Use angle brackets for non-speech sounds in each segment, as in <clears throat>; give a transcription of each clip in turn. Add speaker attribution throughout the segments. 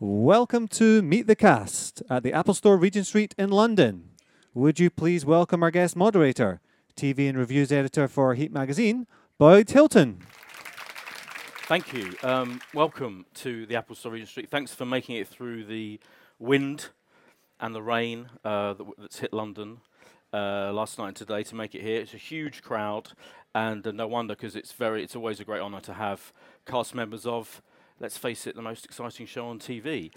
Speaker 1: Welcome to Meet the Cast at the Apple Store, Regent Street in London. Would you please welcome our guest moderator, TV and reviews editor for Heat Magazine, Boyd Hilton.
Speaker 2: Thank you. Um, welcome to the Apple Store Regent Street. Thanks for making it through the wind and the rain uh, that w- that's hit London uh, last night and today to make it here. It's a huge crowd, and uh, no wonder because it's very. It's always a great honour to have cast members of, let's face it, the most exciting show on TV.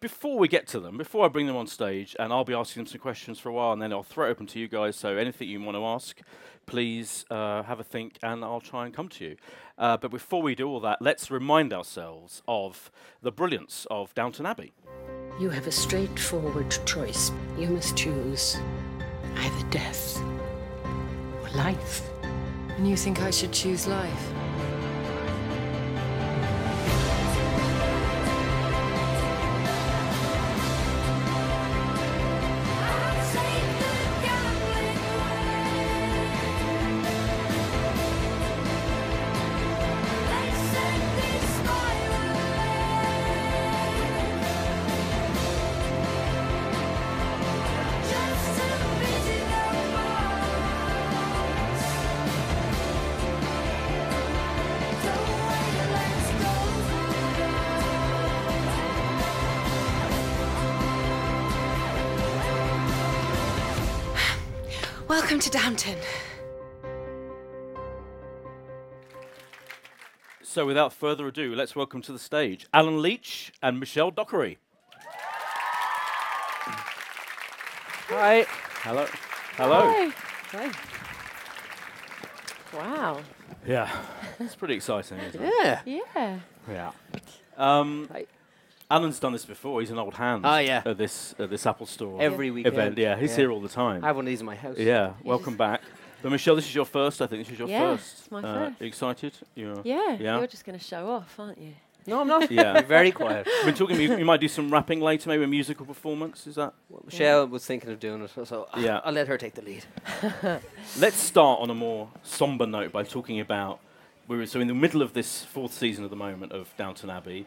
Speaker 2: Before we get to them, before I bring them on stage, and I'll be asking them some questions for a while, and then I'll throw it open to you guys. So anything you want to ask, please uh, have a think, and I'll try and come to you. Uh, but before we do all that, let's remind ourselves of the brilliance of Downton Abbey.
Speaker 3: You have a straightforward choice. You must choose either death or life.
Speaker 4: And you think I should choose life? Welcome to Downton.
Speaker 2: So without further ado, let's welcome to the stage Allen Leech and Michelle Dockery.
Speaker 5: Hi.
Speaker 2: Hello. Hello.
Speaker 4: Hi. Hi. Wow.
Speaker 2: Yeah, it's pretty exciting, isn't it?
Speaker 5: Yeah.
Speaker 4: Yeah.
Speaker 2: Yeah. Um,
Speaker 5: Hi.
Speaker 2: Allen's done this before. He's an old hand.
Speaker 5: Ah, yeah.
Speaker 2: At this at this Apple Store
Speaker 5: Every weekend.
Speaker 2: event. Yeah, he's
Speaker 5: Yeah.
Speaker 2: here all the time.
Speaker 5: I have one of these in my house.
Speaker 2: yeah. Welcome back. But Michelle, this is your first. I think this is your
Speaker 4: Yeah,
Speaker 2: first.
Speaker 4: it's my
Speaker 2: uh,
Speaker 4: first.
Speaker 2: Are you excited? You're
Speaker 4: Yeah.
Speaker 2: Yeah.
Speaker 4: You're just going to show off, aren't you?
Speaker 5: No, I'm not.
Speaker 2: Yeah.
Speaker 5: You're very quiet.
Speaker 2: We've been talking. You, you might do some rapping later, maybe a musical performance. Is that?
Speaker 5: Well, Michelle was thinking of doing it, so- so
Speaker 2: Yeah.
Speaker 5: I'll let her take the lead. <laughs>
Speaker 2: Let's start on a more somber note by talking about. We're so in the middle of this fourth season at the moment of Downton Abbey.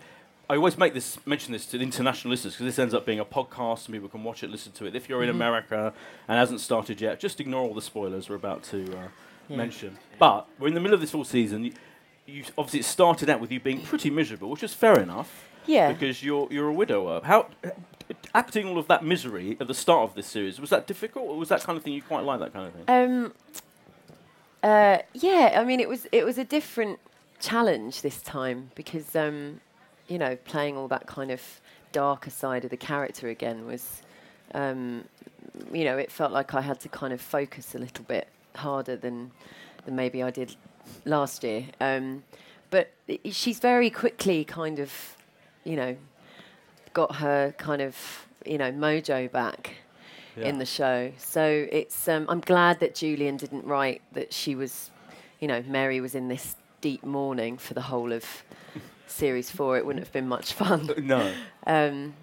Speaker 2: I always make this mention this to international listeners because this ends up being a podcast and people can watch it, listen to it. If you're in America and hasn't started yet, just ignore all the spoilers we're about to uh, mention. But we're in the middle of this full season. You, you obviously it started out with you being pretty miserable, which is fair enough
Speaker 4: Yeah.
Speaker 2: because you're you're a widower. How acting all of that misery at the start of this series was that difficult, or was that kind of thing you quite like that kind of thing?
Speaker 4: Um. Uh. Yeah. I mean, it was it was a different challenge this time because um, you know, playing all that kind of darker side of the character again was, um, you know, it felt like I had to kind of focus a little bit harder than than maybe I did last year. Um, but she's very quickly kind of, you know, got her kind of you know mojo back in the show. So it's um, I'm glad that Julian didn't write that she was, you know, Mary was in this deep mourning for the whole of series four. It wouldn't have been much fun. <laughs>
Speaker 2: No.
Speaker 4: Um,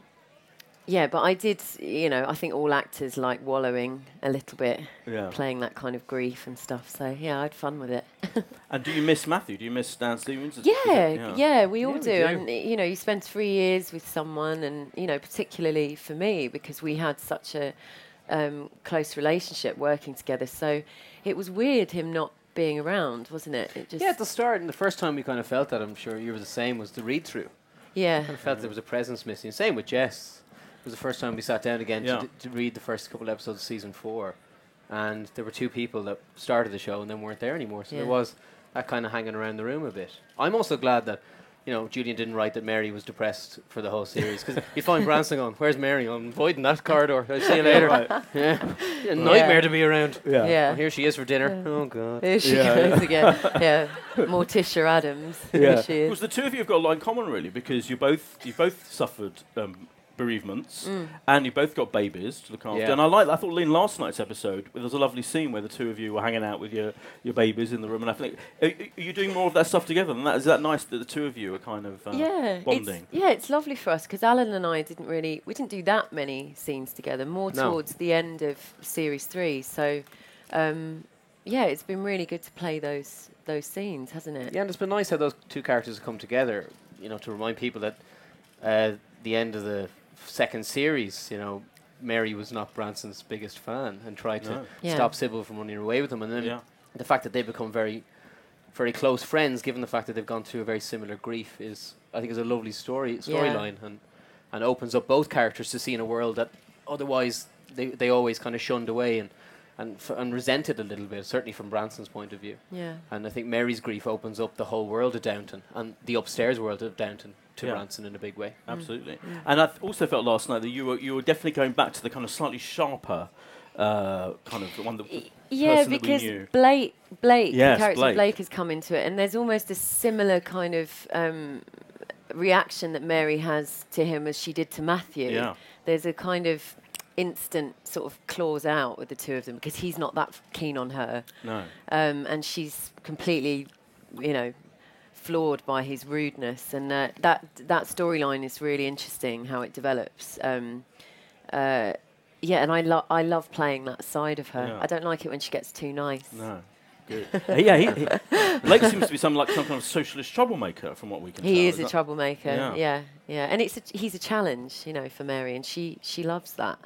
Speaker 4: yeah, but I did, you know, I think all actors like wallowing a little bit,
Speaker 2: Yeah.
Speaker 4: playing that kind of grief and stuff. So yeah, I had fun with it. <laughs>
Speaker 2: And do you miss Matthew? Do you miss Dan Stevens? Is- is
Speaker 4: Yeah, yeah, we all
Speaker 5: we
Speaker 4: do.
Speaker 5: do.
Speaker 4: And you know, you spend three years with someone, and you know, particularly for me because we had such a um, close relationship working together. So it was weird him not being around, wasn't it? It just
Speaker 5: Yeah, at the start, and the first time we kind of felt that, I'm sure you were the same, was the read through.
Speaker 4: yeah,
Speaker 5: I felt there was a presence missing. Same with Jess. It was the first time we sat down again
Speaker 2: Yeah.
Speaker 5: to, d- to read the first couple episodes of season four. And there were two people that started the show and then weren't there anymore. So
Speaker 4: Yeah.
Speaker 5: there was that kind of hanging around the room a bit. I'm also glad that, you know, Julian didn't write that Mary was depressed for the whole series. Because you find Branson on, where's Mary? I'm avoiding that corridor. I'll see you later. yeah. A nightmare to be around.
Speaker 2: Yeah.
Speaker 4: yeah.
Speaker 5: Well, here she is for dinner. Oh, God.
Speaker 4: here she
Speaker 2: Yeah,
Speaker 4: goes again. <laughs> Yeah, Morticia Addams. There she is.
Speaker 2: Because the two of you have got a lot in common, really, because you both you both suffered um, bereavements,
Speaker 4: Mm.
Speaker 2: and you both got babies to look after.
Speaker 5: Yeah.
Speaker 2: And I like. I thought in last night's episode, there was a lovely scene where the two of you were hanging out with your, your babies in the room, and I think are, are you doing more of that stuff together? And that is that nice that the two of you are kind of uh,
Speaker 4: yeah,
Speaker 2: bonding.
Speaker 4: It's, yeah, it's lovely for us because Allen and I didn't really we didn't do that many scenes together. More
Speaker 5: No.
Speaker 4: towards the end of series three. So, um, yeah, it's been really good to play those those scenes, hasn't it?
Speaker 5: Yeah, and it's been nice how those two characters have come together. You know, to remind people that uh, the end of the second series, you know, Mary was not Branson's biggest fan and tried
Speaker 2: No.
Speaker 5: to
Speaker 4: Yeah.
Speaker 5: stop Sybil from running away with him. And then
Speaker 2: Yeah.
Speaker 5: the fact that they become very, very close friends, given the fact that they've gone through a very similar grief, is I think is a lovely story
Speaker 4: Yeah.
Speaker 5: storyline and and opens up both characters to see in a world that otherwise they they always kind of shunned away and. And, f- and resented a little bit, certainly from Branson's point of view.
Speaker 4: Yeah.
Speaker 5: And I think Mary's grief opens up the whole world of Downton and the upstairs world of Downton to
Speaker 2: Yeah.
Speaker 5: Branson in a big way.
Speaker 2: Absolutely. And I th- also felt last night that you were you were definitely going back to the kind of slightly sharper uh, kind of the one that the
Speaker 4: Yeah,
Speaker 2: person that we
Speaker 4: because
Speaker 2: knew.
Speaker 4: Blake, Blake,
Speaker 2: Yes,
Speaker 4: the character
Speaker 2: Blake.
Speaker 4: Blake. has come into it, and there's almost a similar kind of um, reaction that Mary has to him as she did to Matthew.
Speaker 2: Yeah.
Speaker 4: There's a kind of instant sort of claws out with the two of them because he's not that keen on her,
Speaker 2: No.
Speaker 4: um, and she's completely, you know, flawed by his rudeness, and uh, that that storyline is really interesting how it develops. Um, uh, yeah, and I love I love playing that side of her.
Speaker 2: Yeah.
Speaker 4: I don't like it when she gets too nice.
Speaker 2: No. Good. <laughs> Yeah, he, he, Blake seems to be some like some kind of socialist troublemaker, from what we can tell.
Speaker 4: He is a troublemaker.
Speaker 2: Yeah.
Speaker 4: Yeah. yeah, and it's a, he's a challenge, you know, for Mary, and she she loves that.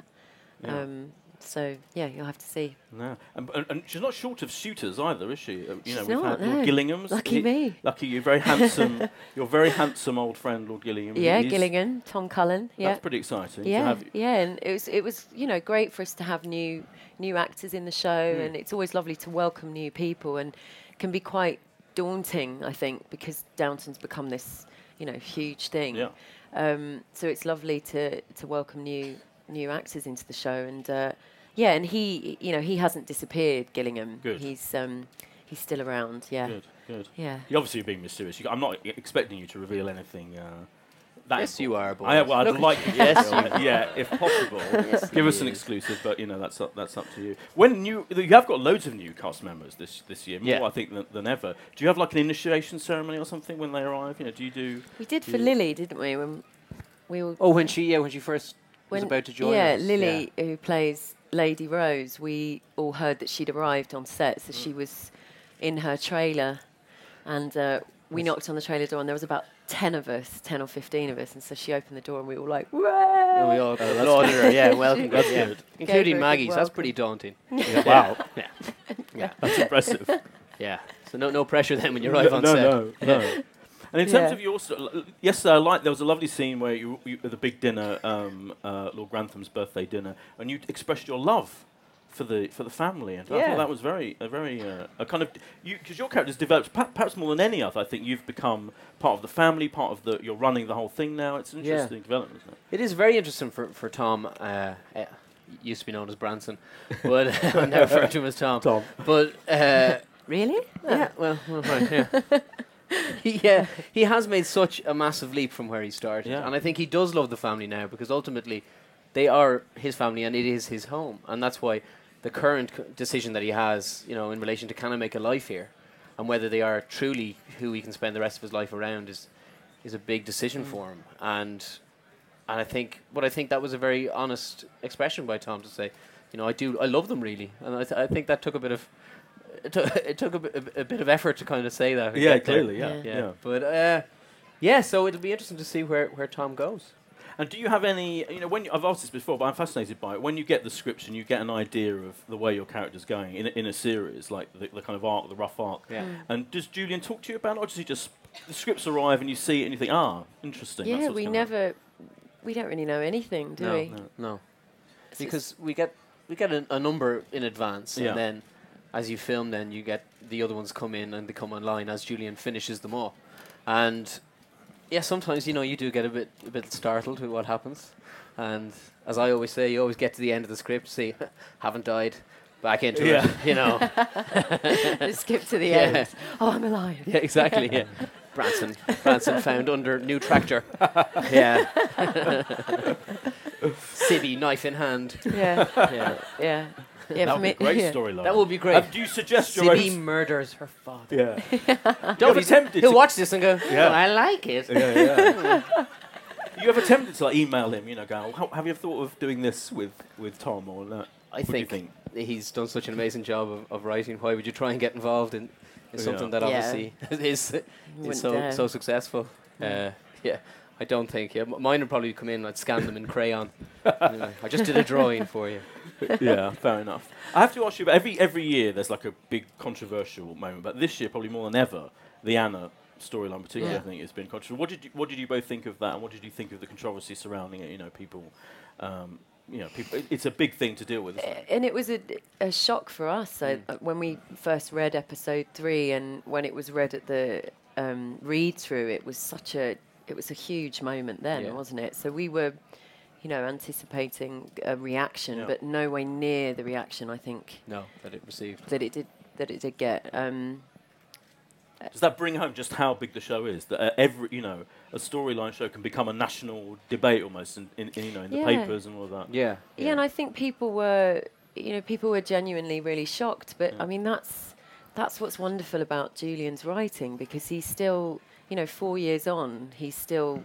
Speaker 2: Yeah.
Speaker 4: Um, so yeah, you'll have to see.
Speaker 2: No, and, and, and she's not short of suitors either, is she? Uh, you know, we've
Speaker 4: not,
Speaker 2: had Lord
Speaker 4: no.
Speaker 2: Gillingham's.
Speaker 4: Lucky
Speaker 2: he-
Speaker 4: me.
Speaker 2: Lucky you, very handsome. <laughs> your very handsome old friend, Lord Gillingham.
Speaker 4: Yeah, Gillingham, Tom Cullen. Yeah,
Speaker 2: That's pretty exciting. to
Speaker 4: yeah,
Speaker 2: have-
Speaker 4: yeah, and it was it was you know great for us to have new new actors in the show,
Speaker 2: Hmm.
Speaker 4: and it's always lovely to welcome new people, and can be quite daunting, I think, because Downton's become this you know huge thing.
Speaker 2: Yeah.
Speaker 4: Um, so it's lovely to to welcome new new actors into the show, and uh, yeah, and he you know he hasn't disappeared, Gillingham.
Speaker 2: Good.
Speaker 4: He's um, he's still around. Yeah.
Speaker 2: Good, good.
Speaker 4: Yeah.
Speaker 2: You're obviously being mysterious. You, I'm not expecting you to reveal anything. Uh, that
Speaker 5: Yes, you are,
Speaker 2: I, well, I'd
Speaker 5: Look
Speaker 2: like
Speaker 5: you.
Speaker 2: you.
Speaker 5: Yes,
Speaker 2: yeah, if possible. <laughs> Give us an exclusive, but you know that's up, that's up to you. When you you have got loads of new cast members this this year, more
Speaker 5: Yeah.
Speaker 2: I think than, than ever. Do you have like an initiation ceremony or something when they arrive? You know, do you do?
Speaker 4: We did for Lily, didn't we? When we all
Speaker 5: Oh, when she yeah, when she first was about to join
Speaker 4: yeah,
Speaker 5: us.
Speaker 4: Lily, who plays Lady Rose, we all heard that she'd arrived on set, so she was in her trailer, and uh, we knocked on the trailer door, and there was about ten of us, ten or fifteen of us, and so she opened the door, and we were all like,
Speaker 5: And we
Speaker 4: "Whoa!"
Speaker 5: all applauded her. Yeah, welcome. <laughs>
Speaker 2: That's
Speaker 5: yeah.
Speaker 2: good.
Speaker 5: Including
Speaker 4: her a good
Speaker 5: That's pretty daunting. <laughs>
Speaker 2: Wow,
Speaker 5: Yeah. <laughs>
Speaker 2: yeah, that's impressive.
Speaker 5: Yeah. So no no pressure then when you arrive
Speaker 2: no,
Speaker 5: on
Speaker 2: no,
Speaker 5: set.
Speaker 2: no, no. And in terms
Speaker 4: Yeah.
Speaker 2: of your, st- yesterday, I liked there was a lovely scene where you, you at the big dinner, um, uh, Lord Grantham's birthday dinner, and you expressed your love for the for the family, and I thought that was very a very uh, a kind of you because your character's developed pa- perhaps more than any other. I think you've become part of the family, part of the you're running the whole thing now. It's an
Speaker 5: Yeah.
Speaker 2: interesting development, isn't it?
Speaker 5: It is very interesting for, for Tom. Uh, uh, used to be known as Branson, but <laughs> <laughs> I now refer to him as Tom.
Speaker 2: Tom.
Speaker 5: But uh,
Speaker 4: Really?
Speaker 5: yeah, well, well right, yeah. <laughs> <laughs> he, yeah, he has made such a massive leap from where he started,
Speaker 2: Yeah.
Speaker 5: and I think he does love the family now because ultimately, they are his family and it is his home, and that's why the current c- decision that he has, you know, in relation to can I make a life here, and whether they are truly who he can spend the rest of his life around is is a big decision mm. for him, and and I think, but I think that was a very honest expression by Tom to say, you know, I do, I love them really, and I, th- I think that took a bit of, it took, <laughs> it took a, bit, a, a bit of effort to kind of say that.
Speaker 2: Yeah, clearly, yeah,
Speaker 4: Yeah.
Speaker 5: yeah.
Speaker 2: yeah.
Speaker 5: But uh, yeah, so it'll be interesting to see where where Tom goes.
Speaker 2: And do you have any, you know, when you, I've asked this before, but I'm fascinated by it. When you get the scripts and you get an idea of the way your character's going in a, in a series, like the, the kind of arc, the rough arc.
Speaker 5: Yeah.
Speaker 2: And does Julian talk to you about it, or does he just the scripts arrive and you see it and you think, ah, interesting.
Speaker 4: Yeah, we
Speaker 2: gonna happen."
Speaker 4: never, we don't really know anything, do
Speaker 5: no,
Speaker 4: we?
Speaker 2: No.
Speaker 5: no, because we get we get a, a number in advance,
Speaker 2: Yeah.
Speaker 5: and then as you film, then you get the other ones come in and they come online as Julian finishes them all, and yeah, sometimes you know you do get a bit a bit startled with what happens, and as I always say, you always get to the end of the script, see, <laughs> haven't died, back into
Speaker 2: Yeah.
Speaker 5: it, <laughs> you know.
Speaker 4: Just <laughs> skip to the
Speaker 5: Yeah.
Speaker 4: end. Oh, I'm alive.
Speaker 5: Yeah, exactly. Yeah. Branson, Branson found under new tractor. yeah. Sybbie, knife in hand.
Speaker 4: Yeah,
Speaker 5: Yeah.
Speaker 4: yeah, yeah.
Speaker 2: That
Speaker 4: for
Speaker 2: would be a great
Speaker 4: yeah.
Speaker 2: storyline.
Speaker 5: That would be great.
Speaker 2: Uh, do you suggest your
Speaker 5: Sybbie
Speaker 2: own?
Speaker 5: murders her father.
Speaker 2: Yeah. <laughs>
Speaker 5: Don't
Speaker 2: ever
Speaker 5: he's-
Speaker 2: tempted
Speaker 5: He'll
Speaker 2: to-
Speaker 5: watch this and go,
Speaker 2: Yeah.
Speaker 5: "Oh, I like it.
Speaker 2: yeah, yeah. <laughs> you ever tempted to like email him? You know, go, "How- have you ever thought of doing this with with Tom or not?
Speaker 5: I
Speaker 2: What do you
Speaker 5: think, he's done such an amazing job of, of writing. Why would you try and get involved in, in
Speaker 2: Yeah.
Speaker 5: something that
Speaker 4: Yeah.
Speaker 5: obviously <laughs> is, is so
Speaker 4: dare.
Speaker 5: so successful? Uh, yeah, I don't think. Yeah, mine would probably come in. I'd scan them in crayon. <laughs> Anyway, I just did a drawing for you. <laughs>
Speaker 2: yeah, fair enough. I have to ask you about every every year. There's like a big controversial moment, but this year probably more than ever, the Anna storyline, particularly,
Speaker 4: Yeah.
Speaker 2: I think, has been controversial. What did you What did you both think of that, and what did you think of the controversy surrounding it? You know, people, um, you know, people. It's a big thing to deal with. Isn't it?
Speaker 4: and it was a, a shock for us. So uh, when we first read episode three, and when it was read at the um, read through, it was such a it was a huge moment then,
Speaker 5: Yeah.
Speaker 4: wasn't it? So we were, you know, anticipating a reaction,
Speaker 2: Yeah.
Speaker 4: but nowhere near the reaction I think
Speaker 5: No, that it received.
Speaker 4: that it did that it did get. Um,
Speaker 2: Does that bring home just how big the show is? That uh, every, you know, a storyline show can become a national debate almost, in, in, in you know, in the
Speaker 4: Yeah.
Speaker 2: papers and all of that.
Speaker 5: Yeah.
Speaker 4: Yeah, and I think people were, you know, people were genuinely really shocked. But
Speaker 2: Yeah.
Speaker 4: I mean, that's that's what's wonderful about Julian's writing because he's still, you know, four years on, he still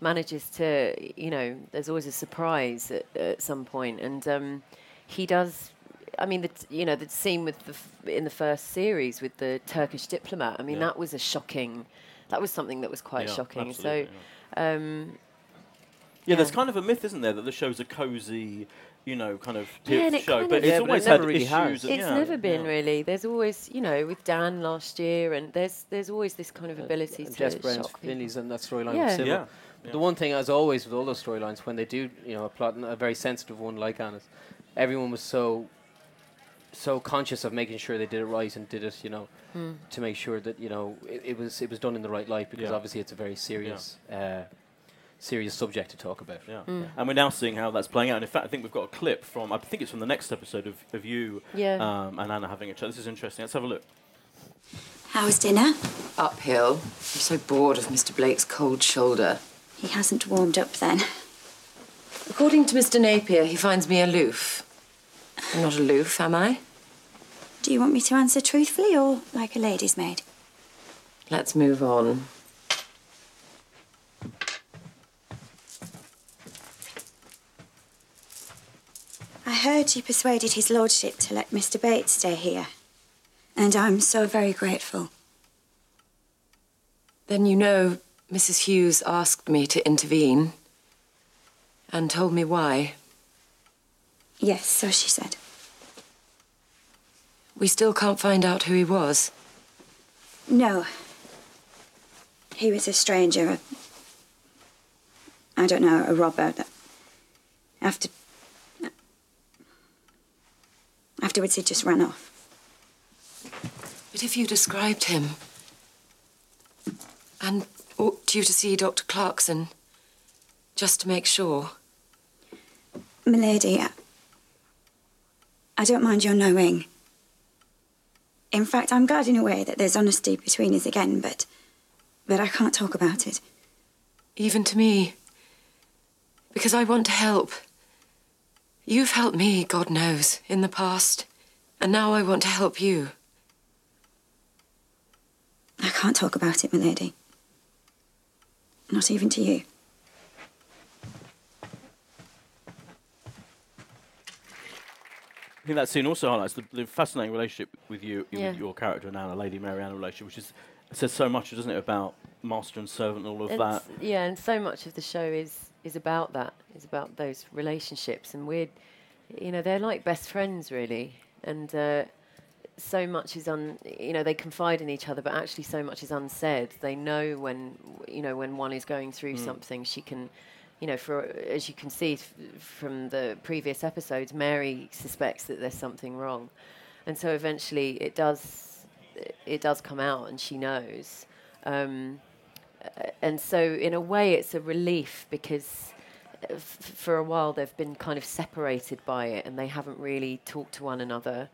Speaker 4: manages to, you know, there's always a surprise at, at some point, and um, he does. I mean, the t- you know the scene with the f- in the first series with the Turkish diplomat. I mean,
Speaker 2: Yeah.
Speaker 4: that was a shocking. That was something that was quite
Speaker 2: Yeah,
Speaker 4: shocking. So.
Speaker 2: yeah.
Speaker 4: Um,
Speaker 2: Yeah, there's kind of a myth, isn't there, that the show's a cozy, you know, kind of
Speaker 4: Yeah,
Speaker 2: tip
Speaker 4: and
Speaker 2: show,
Speaker 4: kind
Speaker 2: but
Speaker 4: of-
Speaker 2: it's
Speaker 5: Yeah, but it
Speaker 2: always had
Speaker 5: really
Speaker 2: issues.
Speaker 5: has.
Speaker 4: It's
Speaker 2: yeah,
Speaker 4: never been
Speaker 2: yeah.
Speaker 4: really. There's always, you know, with Dan last year, and there's there's always this kind of ability
Speaker 5: and
Speaker 4: to
Speaker 5: Jess Brent,
Speaker 4: shock people.
Speaker 5: Vinny's and that storyline
Speaker 4: Yeah.
Speaker 5: was similar.
Speaker 2: Yeah.
Speaker 5: But The one thing, as always, with all those storylines, when they do, you know, a plot, a very sensitive one like Anna's, everyone was so, so conscious of making sure they did it right and did it, you know,
Speaker 4: Hmm.
Speaker 5: to make sure that you know it, it was it was done in the right light because
Speaker 2: Yeah.
Speaker 5: obviously it's a very serious, uh, serious subject to talk about.
Speaker 2: Yeah.
Speaker 4: Mm.
Speaker 2: And we're now seeing how that's playing out. And in fact, I think we've got a clip from, I think it's from the next episode of, of you
Speaker 4: Yeah.
Speaker 2: um, and Anna having a chat. This is interesting. Let's have a look.
Speaker 6: How was dinner?
Speaker 7: Uphill. I'm so bored of Mr. Blake's cold shoulder.
Speaker 6: He hasn't warmed up then.
Speaker 7: According to Mr. Napier, he finds me aloof. I'm not aloof, am I?
Speaker 6: Do you want me to answer truthfully or like a lady's maid?
Speaker 7: Let's move on.
Speaker 6: You persuaded his lordship to let Mr. Bates stay here. And I'm so very grateful.
Speaker 7: Then you know Mrs. Hughes asked me to intervene and told me why.
Speaker 6: Yes, so she said.
Speaker 7: We still can't find out who he was.
Speaker 6: No. He was a stranger. A, I don't know, a robber. That after. Afterwards, he just ran off.
Speaker 7: But if you described him and ought you to see Dr. Clarkson just to make sure.
Speaker 6: Milady, I, I don't mind your knowing. In fact, I'm glad in a way that there's honesty between us again, but. but I can't talk about it.
Speaker 7: even to me. Because I want to help. You've helped me, God knows, in the past. And now I want to help you.
Speaker 6: I can't talk about it, milady. Not even to you.
Speaker 2: I think that scene also highlights the, the fascinating relationship with you,
Speaker 4: Yeah.
Speaker 2: with your character and Anna, Lady Mary Anna relationship, which is says so much, doesn't it, about master and servant and all of
Speaker 4: And
Speaker 2: that.
Speaker 4: yeah, and so much of the show is is about that. Is about those relationships, and we're, you know, they're like best friends really, and uh, so much is un. You know, they confide in each other, but actually, so much is unsaid. They know when you know when one is going through something. She can. You know, for as you can see f- from the previous episodes, Mary suspects that there's something wrong, and so eventually it does it does come out, and she knows. Um, and so, in a way, it's a relief because uh, f- for a while they've been kind of separated by it, and they haven't really talked to one another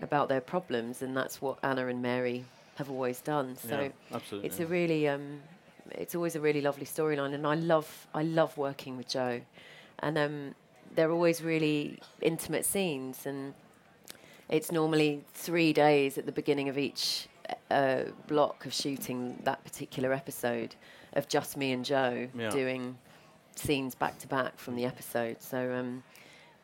Speaker 4: about their problems, and that's what Anna and Mary have always done. So
Speaker 2: Yeah, absolutely.
Speaker 4: it's a really, um, it's always a really lovely storyline, and I love, I love working with Jo, and um, they're always really intimate scenes, and it's normally three days at the beginning of each uh, block of shooting that particular episode of just me and Jo
Speaker 2: Yeah.
Speaker 4: doing scenes back to back from the episode. So um,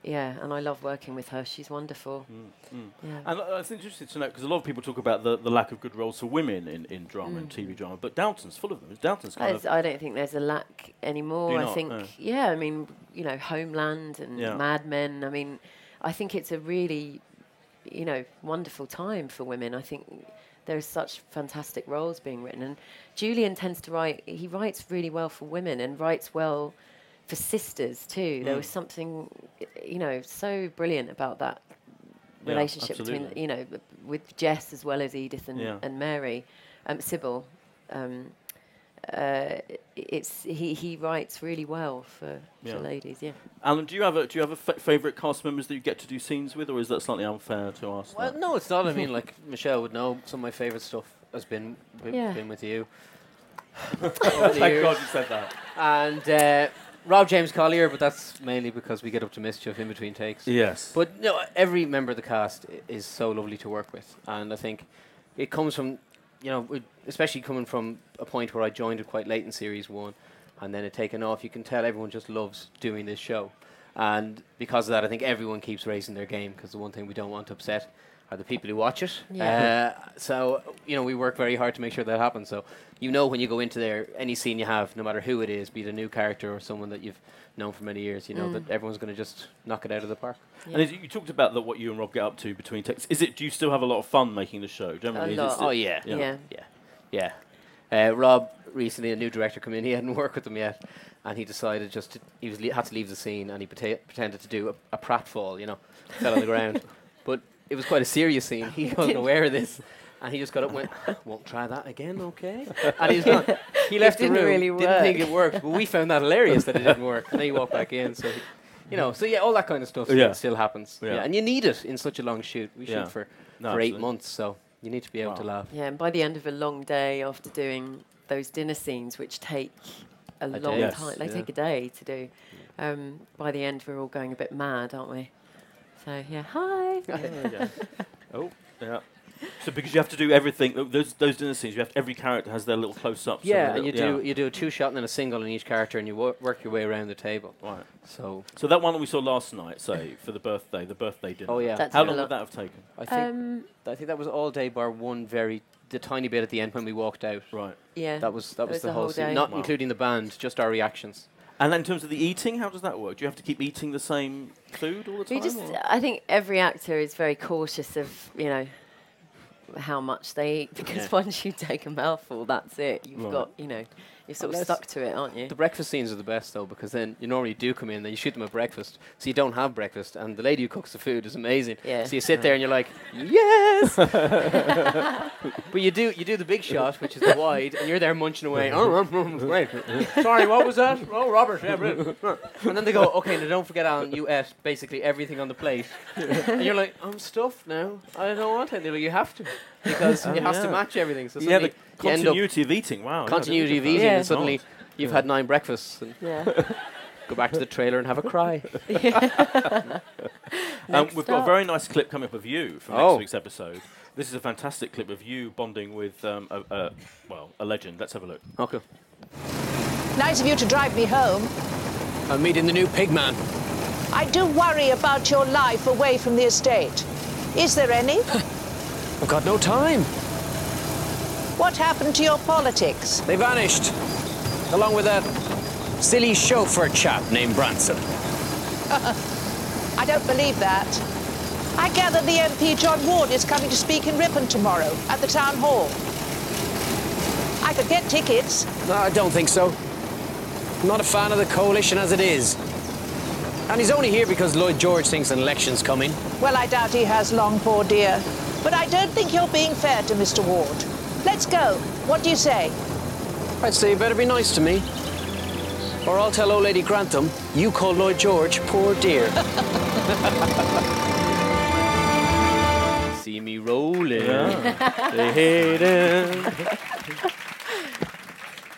Speaker 4: yeah, and I love working with her. She's wonderful. Yeah.
Speaker 2: And uh, it's interesting to know because a lot of people talk about the, the lack of good roles for women in, in drama and TV drama, but Downton's full of them. Downton's kind of
Speaker 4: I don't think there's a lack anymore. I think,
Speaker 2: No.
Speaker 4: yeah, I mean, you know, Homeland and
Speaker 2: Yeah.
Speaker 4: Mad Men. I mean, I think it's a really, you know, wonderful time for women. I think there's such fantastic roles being written, and Julian tends to write. He writes really well for women and writes well for sisters too. There
Speaker 2: Mm.
Speaker 4: was something, you know, so brilliant about that
Speaker 2: Yeah,
Speaker 4: relationship between, you know, with Jess as well as Edith and,
Speaker 2: Yeah.
Speaker 4: and Mary, um, Sybil. Um, uh, it's he, he writes really well for,
Speaker 2: Yeah.
Speaker 4: for ladies. Yeah.
Speaker 2: Alan, do you have a do you have a favourite cast members that you get to do scenes with, or is that slightly unfair to ask?
Speaker 5: Well,
Speaker 2: that?
Speaker 5: no, it's not. I mean, <laughs> like Michelle would know. Some of my favourite stuff has been wi-
Speaker 4: Yeah.
Speaker 5: been with you. <laughs>
Speaker 2: Thank God you said that.
Speaker 5: And uh, Rob James Collier, but that's mainly because we get up to mischief in between takes.
Speaker 2: Yes.
Speaker 5: But no, every member of the cast i- is so lovely to work with, and I think it comes from, you know, especially coming from a point where I joined it quite late in series one, and then it taken off. You can tell everyone just loves doing this show, and because of that, I think everyone keeps raising their game because the one thing we don't want to upset are the people who watch it.
Speaker 4: Yeah.
Speaker 5: Uh, so you know, we work very hard to make sure that happens. So you know, when you go into there, any scene you have, no matter who it is, be it a new character or someone that you've known for many years, you know that everyone's going to just knock it out of the park.
Speaker 2: And is, you talked about the, what you and Rob get up to between takes. Is it? Do you still have a lot of fun making the show? Generally, is it
Speaker 4: lot.
Speaker 2: still-
Speaker 5: Oh yeah,
Speaker 4: Yeah.
Speaker 5: yeah, yeah. Uh, Rob recently, a new director come in. He hadn't <laughs> worked with them yet, and he decided just to, he was le- had to leave the scene, and he preta- pretended to do a, a pratfall, you know, fell on the ground. <laughs> But it was quite a serious scene. He wasn't aware of this, and he just got up and went, <laughs> "Won't try that again, okay?" <laughs> And he was gone. He left the
Speaker 4: didn't
Speaker 5: room.
Speaker 4: really
Speaker 5: Didn't think it worked, but we found that hilarious that it didn't work. And then he walked back in. So, he, you know, so yeah, all that kind of stuff
Speaker 2: Yeah.
Speaker 5: still, still happens.
Speaker 2: Yeah.
Speaker 5: Yeah. and you need it in such a long shoot. We
Speaker 2: Yeah.
Speaker 5: shoot for
Speaker 2: No,
Speaker 5: for eight months, so you need to be able to laugh.
Speaker 4: Yeah, and by the end of a long day after doing those dinner scenes, which take a,
Speaker 5: day.
Speaker 4: long
Speaker 2: Yes,
Speaker 4: time, they
Speaker 5: yeah.
Speaker 4: take a day to do. Um, by the end, we're all going a bit mad, aren't we? So yeah, hi. <laughs>
Speaker 2: Yeah. oh, yeah. So because you have to do everything, those those dinner scenes, you have every character has their little close-ups.
Speaker 5: Yeah,
Speaker 2: their
Speaker 5: and you
Speaker 2: little-
Speaker 5: do you do a two shot and then a single in each character, and you wo- work your way around the table.
Speaker 2: Right.
Speaker 5: So
Speaker 2: So that one that we saw last night, say for the birthday, the birthday dinner.
Speaker 5: Oh, yeah.
Speaker 4: That's
Speaker 2: How
Speaker 4: been a
Speaker 2: long would that have taken?
Speaker 5: I think
Speaker 4: Um,
Speaker 5: I think that was all day bar one very the tiny bit at the end when we walked out.
Speaker 2: Right.
Speaker 4: yeah.
Speaker 5: That was that
Speaker 4: It
Speaker 5: was,
Speaker 4: was
Speaker 5: the
Speaker 4: the
Speaker 5: whole
Speaker 4: whole
Speaker 5: scene,
Speaker 4: day.
Speaker 5: not
Speaker 2: Wow.
Speaker 5: including the band, just our reactions.
Speaker 2: And then in terms of the eating, how does that work? Do you have to keep eating the same food all the time?
Speaker 4: We just,
Speaker 2: or-
Speaker 4: I think every actor is very cautious of, you know, how much they eat <laughs> because
Speaker 5: Yeah.
Speaker 4: once you take a mouthful, that's it. You've
Speaker 2: Right.
Speaker 4: got, you know, you're sort of stuck to it, aren't you?
Speaker 5: The breakfast scenes are the best though because then you normally do come in, then you shoot them at breakfast, so you don't have breakfast, and the lady who cooks the food is amazing.
Speaker 4: Yeah.
Speaker 5: So you sit there and you're like, <laughs> yes. <laughs> <laughs> but you do you do the big shot, which is the wide, and you're there munching away. oh, wait, sorry, what was that? Oh, Robert. Yeah, brilliant." and then they go, okay, now don't forget, Allen, you ate basically everything on the plate, and you're like, I'm stuffed now. I don't want it. They're like, you have to because
Speaker 2: Oh,
Speaker 5: it has
Speaker 2: yeah.
Speaker 5: to match everything. So
Speaker 2: yeah, the
Speaker 5: suddenly end up
Speaker 2: continuity of eating. Wow. yeah, I didn't
Speaker 5: continuity
Speaker 2: think
Speaker 5: of eating,
Speaker 4: Yeah.
Speaker 5: and suddenly
Speaker 2: God.
Speaker 5: you've had nine breakfasts and
Speaker 4: Yeah. <laughs>
Speaker 5: go back to the trailer and have a cry. <laughs> <laughs>
Speaker 2: Um, we've got a very nice clip coming up of you from
Speaker 5: Oh.
Speaker 2: next week's episode. This is a fantastic clip of you bonding with, um, a, a, well, a legend. Let's have a look.
Speaker 5: Okay.
Speaker 8: Nice of you to drive me home.
Speaker 9: I'm meeting the new pigman.
Speaker 8: I do worry about your life away from the estate. Is there any?
Speaker 9: I've got no time.
Speaker 8: What happened to your politics?
Speaker 9: They vanished. Along with that silly chauffeur chap named Branson. <laughs>
Speaker 8: I don't believe that. I gather the MP John Ward is coming to speak in Ripon tomorrow at the town hall. I could get tickets.
Speaker 9: No, I don't think so. I'm not a fan of the coalition as it is. And he's only here because Lloyd George thinks an election's coming.
Speaker 8: Well, I doubt he has long, poor dear. But I don't think you're being fair to Mr. Ward. Let's go. What do you say?
Speaker 9: I'd say you better be nice to me. Or I'll tell old lady Grantham you call Lloyd George poor dear. <laughs>
Speaker 5: See me rolling.
Speaker 2: they hate him. <laughs>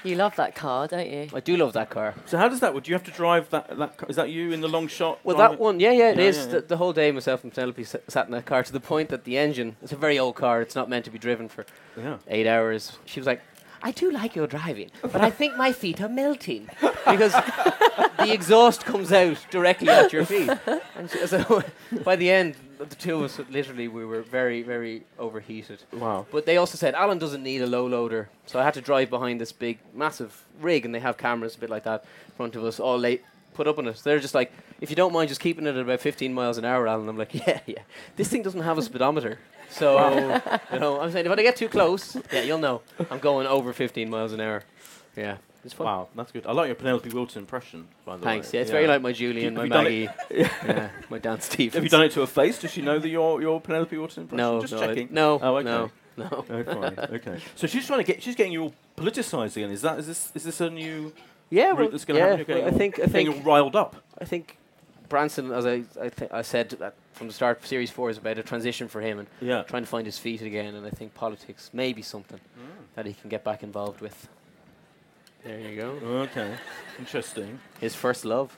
Speaker 4: You love that car, don't you?
Speaker 5: I do love that car.
Speaker 2: So how does that? Would you have to drive that? That ca- is that you in the long shot?
Speaker 5: Well,
Speaker 2: driving-
Speaker 5: that one, yeah, yeah, it
Speaker 2: Yeah,
Speaker 5: is.
Speaker 2: yeah, yeah.
Speaker 5: The, the whole day, myself and Penelope s- sat in that car to the point that the engine, it's a very old car, it's not meant to be driven for
Speaker 2: Yeah.
Speaker 5: eight hours. She was like, I do like your driving, but I <laughs> think my feet are melting because the exhaust comes out directly at your feet. And so, so <laughs> by the end, the two of us literally we were very, very overheated.
Speaker 2: Wow.
Speaker 5: But they also said Allen doesn't need a low loader, so I had to drive behind this big, massive rig, and they have cameras a bit like that in front of us, all late put up on it. They're just like, if you don't mind just keeping it at about 15 miles an hour, Allen. I'm like, <laughs> yeah, yeah. This thing doesn't have a speedometer, so you know, I'm saying if I get too close, yeah, you'll know I'm going over 15 miles an hour. Yeah, it's fun.
Speaker 2: Wow, that's good. I like your Penelope Wilton impression, by the
Speaker 5: Thanks.
Speaker 2: way.
Speaker 5: Yeah, it's very like my Julian, my
Speaker 2: Have you done
Speaker 5: Maggie,
Speaker 2: it- <laughs>
Speaker 5: yeah, my Dan Stevens.
Speaker 2: Have you done it to her face? Does she know that you're your Penelope Wilton impression?
Speaker 5: No,
Speaker 2: just
Speaker 5: no, I-
Speaker 2: checking.
Speaker 5: no,
Speaker 2: oh, okay.
Speaker 5: no, no.
Speaker 2: Oh, fine. <laughs> Okay. So she's trying to get. She's getting you all politicised again. Is that? Is this? Is this a new?
Speaker 5: Yeah,
Speaker 2: route
Speaker 5: well,
Speaker 2: that's going to
Speaker 5: yeah,
Speaker 2: happen. You're getting
Speaker 5: well, I
Speaker 2: all-
Speaker 5: think- I
Speaker 2: getting
Speaker 5: think-
Speaker 2: all riled up.
Speaker 5: I think Branson, as I I, th- I said that from the start, series four is about a transition for him and
Speaker 2: Yeah.
Speaker 5: trying to find his feet again. And I think politics may be something
Speaker 2: Mm.
Speaker 5: that he can get back involved with. There you go.
Speaker 2: Okay. Interesting.
Speaker 5: His first love.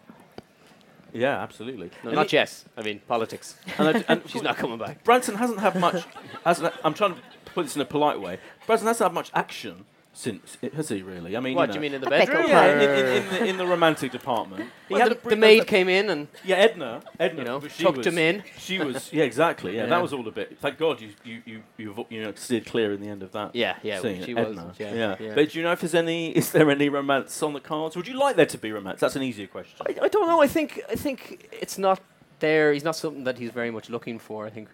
Speaker 2: Yeah, absolutely.
Speaker 5: No,
Speaker 2: And
Speaker 5: not
Speaker 2: he-
Speaker 5: Jess. I mean politics.
Speaker 2: And, I d- and <laughs>
Speaker 5: She's not coming back.
Speaker 2: Branson hasn't had much. hasn't, I'm trying to put this in a polite way. Branson hasn't had much action since, i- has he? Really? I mean,
Speaker 5: What
Speaker 2: you
Speaker 5: do you mean in the bedroom?
Speaker 2: Yeah, in, in, in, the, in the romantic department. <laughs> He
Speaker 5: Well,
Speaker 2: had
Speaker 5: the, the maid came in and
Speaker 2: Yeah, Edna. Edna,
Speaker 5: You know,
Speaker 2: but she
Speaker 5: tucked
Speaker 2: was,
Speaker 5: him in.
Speaker 2: She was, <laughs> yeah, exactly. Yeah,
Speaker 5: Yeah.
Speaker 2: that was all a bit. Thank God you you you you, avo- you know steered clear in the end of that.
Speaker 5: Yeah, yeah,
Speaker 2: scene,
Speaker 5: she was,
Speaker 2: Edna.
Speaker 5: yeah, yeah.
Speaker 2: But do you know if there's any? Is there any romance on the cards? Would you like there to be romance? That's an easier question.
Speaker 5: I, I don't know. I think I think it's not there. He's not something that he's very much looking for. I think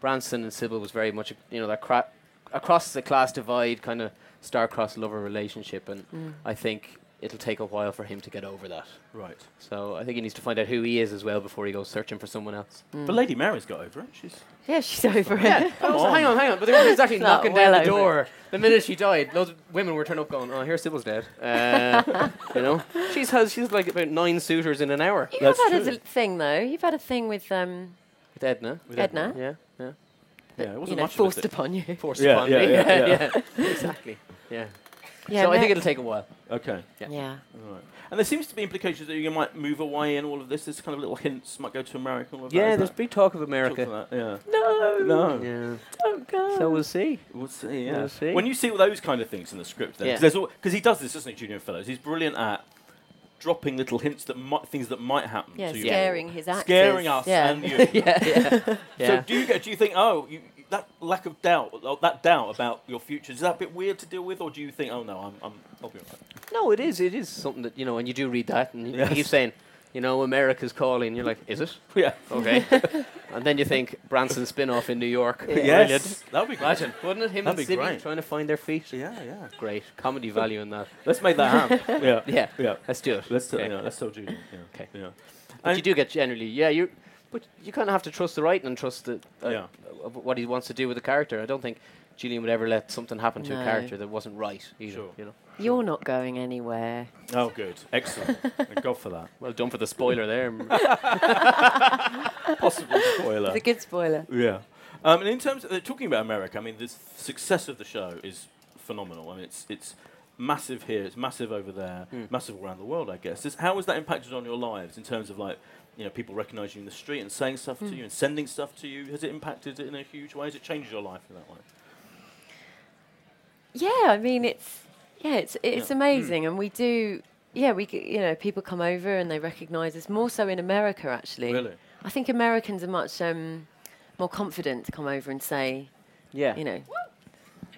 Speaker 5: Branson and Sybil was very much you know that cra- across the class divide kind of star-crossed lover relationship, and I think it'll take a while for him to get over that.
Speaker 2: Right.
Speaker 5: So I think he needs to find out who he is as well before he goes searching for someone else.
Speaker 2: But Lady Mary's got over it. She's
Speaker 4: Yeah, she's over it.
Speaker 5: Yeah, <laughs>
Speaker 2: Come
Speaker 5: also,
Speaker 2: on.
Speaker 5: hang on, hang on. But they weren't exactly knocking
Speaker 4: well
Speaker 5: down the
Speaker 4: over
Speaker 5: door. The minute she died, Those women were turning up going, "Oh, here's Sybil's dead." Uh, <laughs> you know, she's has she's like about nine suitors in an hour.
Speaker 4: You
Speaker 2: That's
Speaker 4: have had
Speaker 2: true.
Speaker 4: a d- thing though. You've had a thing with um,
Speaker 5: With Edna.
Speaker 2: With
Speaker 4: Edna.
Speaker 5: Yeah, yeah.
Speaker 2: Yeah, it wasn't
Speaker 4: know,
Speaker 2: much of a
Speaker 4: forced
Speaker 2: thing.
Speaker 4: upon you.
Speaker 5: Forced
Speaker 2: Yeah,
Speaker 5: upon
Speaker 2: yeah,
Speaker 5: me.
Speaker 2: yeah,
Speaker 5: yeah. <laughs> exactly. Yeah.
Speaker 4: Yeah,
Speaker 5: so I think it'll take a while.
Speaker 2: Okay.
Speaker 5: Yeah.
Speaker 4: Yeah.
Speaker 2: All right. And there seems to be implications that you might move away and all of this. There's kind of little hints might go to America. All of.
Speaker 5: Yeah,
Speaker 2: Is
Speaker 5: there's
Speaker 2: that-
Speaker 5: big talk of America.
Speaker 2: for that? Yeah.
Speaker 4: No.
Speaker 2: No.
Speaker 5: Yeah.
Speaker 4: Don't go.
Speaker 5: So we'll see.
Speaker 2: We'll see. Yeah.
Speaker 5: We'll see.
Speaker 2: When you see all those kind of things in the script, then
Speaker 5: Yeah.
Speaker 2: because he does this, doesn't he, Julian Fellowes? He's brilliant at dropping little hints that might, things that might happen.
Speaker 4: Yeah,
Speaker 2: to you.
Speaker 4: scaring his actors.
Speaker 2: scaring us
Speaker 4: Yeah.
Speaker 2: and you.
Speaker 5: yeah, <laughs> yeah.
Speaker 2: So do you get? Do you think? Oh, you, that lack of doubt, uh, that doubt about your future, is that a bit weird to deal with, or do you think? Oh no, I'm, I'm I'll be alright.
Speaker 5: No, it is. It is something that you know. And you do read that, and you
Speaker 2: Yes.
Speaker 5: keep saying, you know, America's calling. You're like, is it?
Speaker 2: Yeah.
Speaker 5: Okay. <laughs> and then you think Branson spin-off in New York.
Speaker 2: Yes. That would be great.
Speaker 5: Imagine, wouldn't it? Him
Speaker 2: That'd
Speaker 5: and Sydney
Speaker 2: great.
Speaker 5: trying to find their feet.
Speaker 2: Yeah, yeah.
Speaker 5: Great comedy value in that.
Speaker 2: Let's make that happen. <laughs> yeah.
Speaker 5: Yeah.
Speaker 2: Yeah.
Speaker 5: Let's do it.
Speaker 2: Let's
Speaker 5: Okay.
Speaker 2: yeah, let's tell Julian. Yeah.
Speaker 5: Okay.
Speaker 2: Yeah.
Speaker 5: But
Speaker 2: And-
Speaker 5: you do get generally, yeah. You, but you kind of have to trust the writing and trust the, uh,
Speaker 2: Yeah.
Speaker 5: what he wants to do with the character. I don't think Julian would ever let something happen to a character that wasn't right. Either,
Speaker 2: Sure.
Speaker 5: You know.
Speaker 4: You're not going anywhere.
Speaker 2: Oh, good. Excellent. Thank God for that. <laughs>
Speaker 5: Well done for the spoiler there. <laughs>
Speaker 2: Possible spoiler.
Speaker 4: It's a good spoiler.
Speaker 2: Yeah. Um, and in terms of uh, talking about America, I mean, the success of the show is phenomenal. I mean, it's it's massive here, it's massive over there, massive around the world, I guess. Is, how has that impacted on your lives in terms of like, you know, people recognizing you in the street and saying stuff to you and sending stuff to you? Has it impacted it in a huge way? Has it changed your life in that way?
Speaker 4: Yeah, I mean it's yeah, it's it's
Speaker 2: Yeah.
Speaker 4: amazing, and we do. Yeah, we g- you know people come over and they recognise us more so in America actually.
Speaker 2: Really?
Speaker 4: I think Americans are much um, more confident to come over and say,
Speaker 5: yeah.
Speaker 4: you know.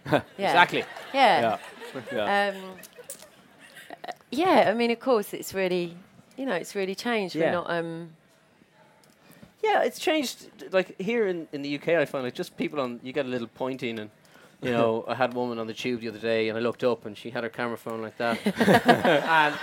Speaker 4: <laughs> yeah.
Speaker 5: Exactly.
Speaker 4: Yeah.
Speaker 2: yeah.
Speaker 4: Um, uh, yeah, I mean, of course, it's really, you know, it's really changed.
Speaker 5: Yeah.
Speaker 4: We're not. Um,
Speaker 5: Yeah, it's changed. Like here in, in the UK, I find like just people on you get a little pointing, and you know, I had a woman on the tube the other day, and I looked up, and she had her camera phone like that, <laughs> and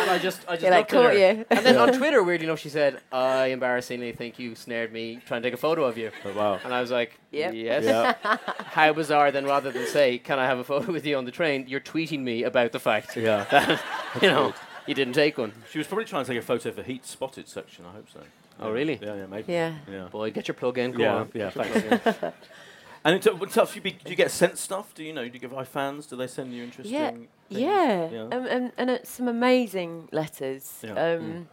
Speaker 5: and I just I just
Speaker 4: They, like,
Speaker 5: looked at
Speaker 4: caught
Speaker 5: her.
Speaker 4: you.
Speaker 5: And then on <laughs> Twitter, weirdly enough, she said, "I embarrassingly think you snared me trying to take a photo of you,"
Speaker 2: Oh, wow.
Speaker 5: and I was like,
Speaker 4: Yep.
Speaker 5: "Yes."
Speaker 2: Yeah. <laughs>
Speaker 5: How bizarre! Then rather than say, "Can I have a photo with you on the train?" You're tweeting me about the fact
Speaker 2: yeah.
Speaker 5: that you know you didn't take one.
Speaker 2: She was probably trying to take a photo for Heat Spotted section. I hope so.
Speaker 5: Oh,
Speaker 2: Yeah.
Speaker 5: really?
Speaker 2: Yeah, yeah, maybe.
Speaker 4: yeah.
Speaker 2: Yeah.
Speaker 5: Boy, get your plug in. Go
Speaker 2: Yeah,
Speaker 5: on.
Speaker 2: yeah, thanks. <laughs> And in ter- what stuff, you, be, do you get sent stuff? Do you know? Do you give I fans? Do they send you interesting?
Speaker 4: Yeah,
Speaker 2: things?
Speaker 4: yeah,
Speaker 2: Yeah.
Speaker 4: Um, and and uh, some amazing letters.
Speaker 2: Yeah.
Speaker 4: Um,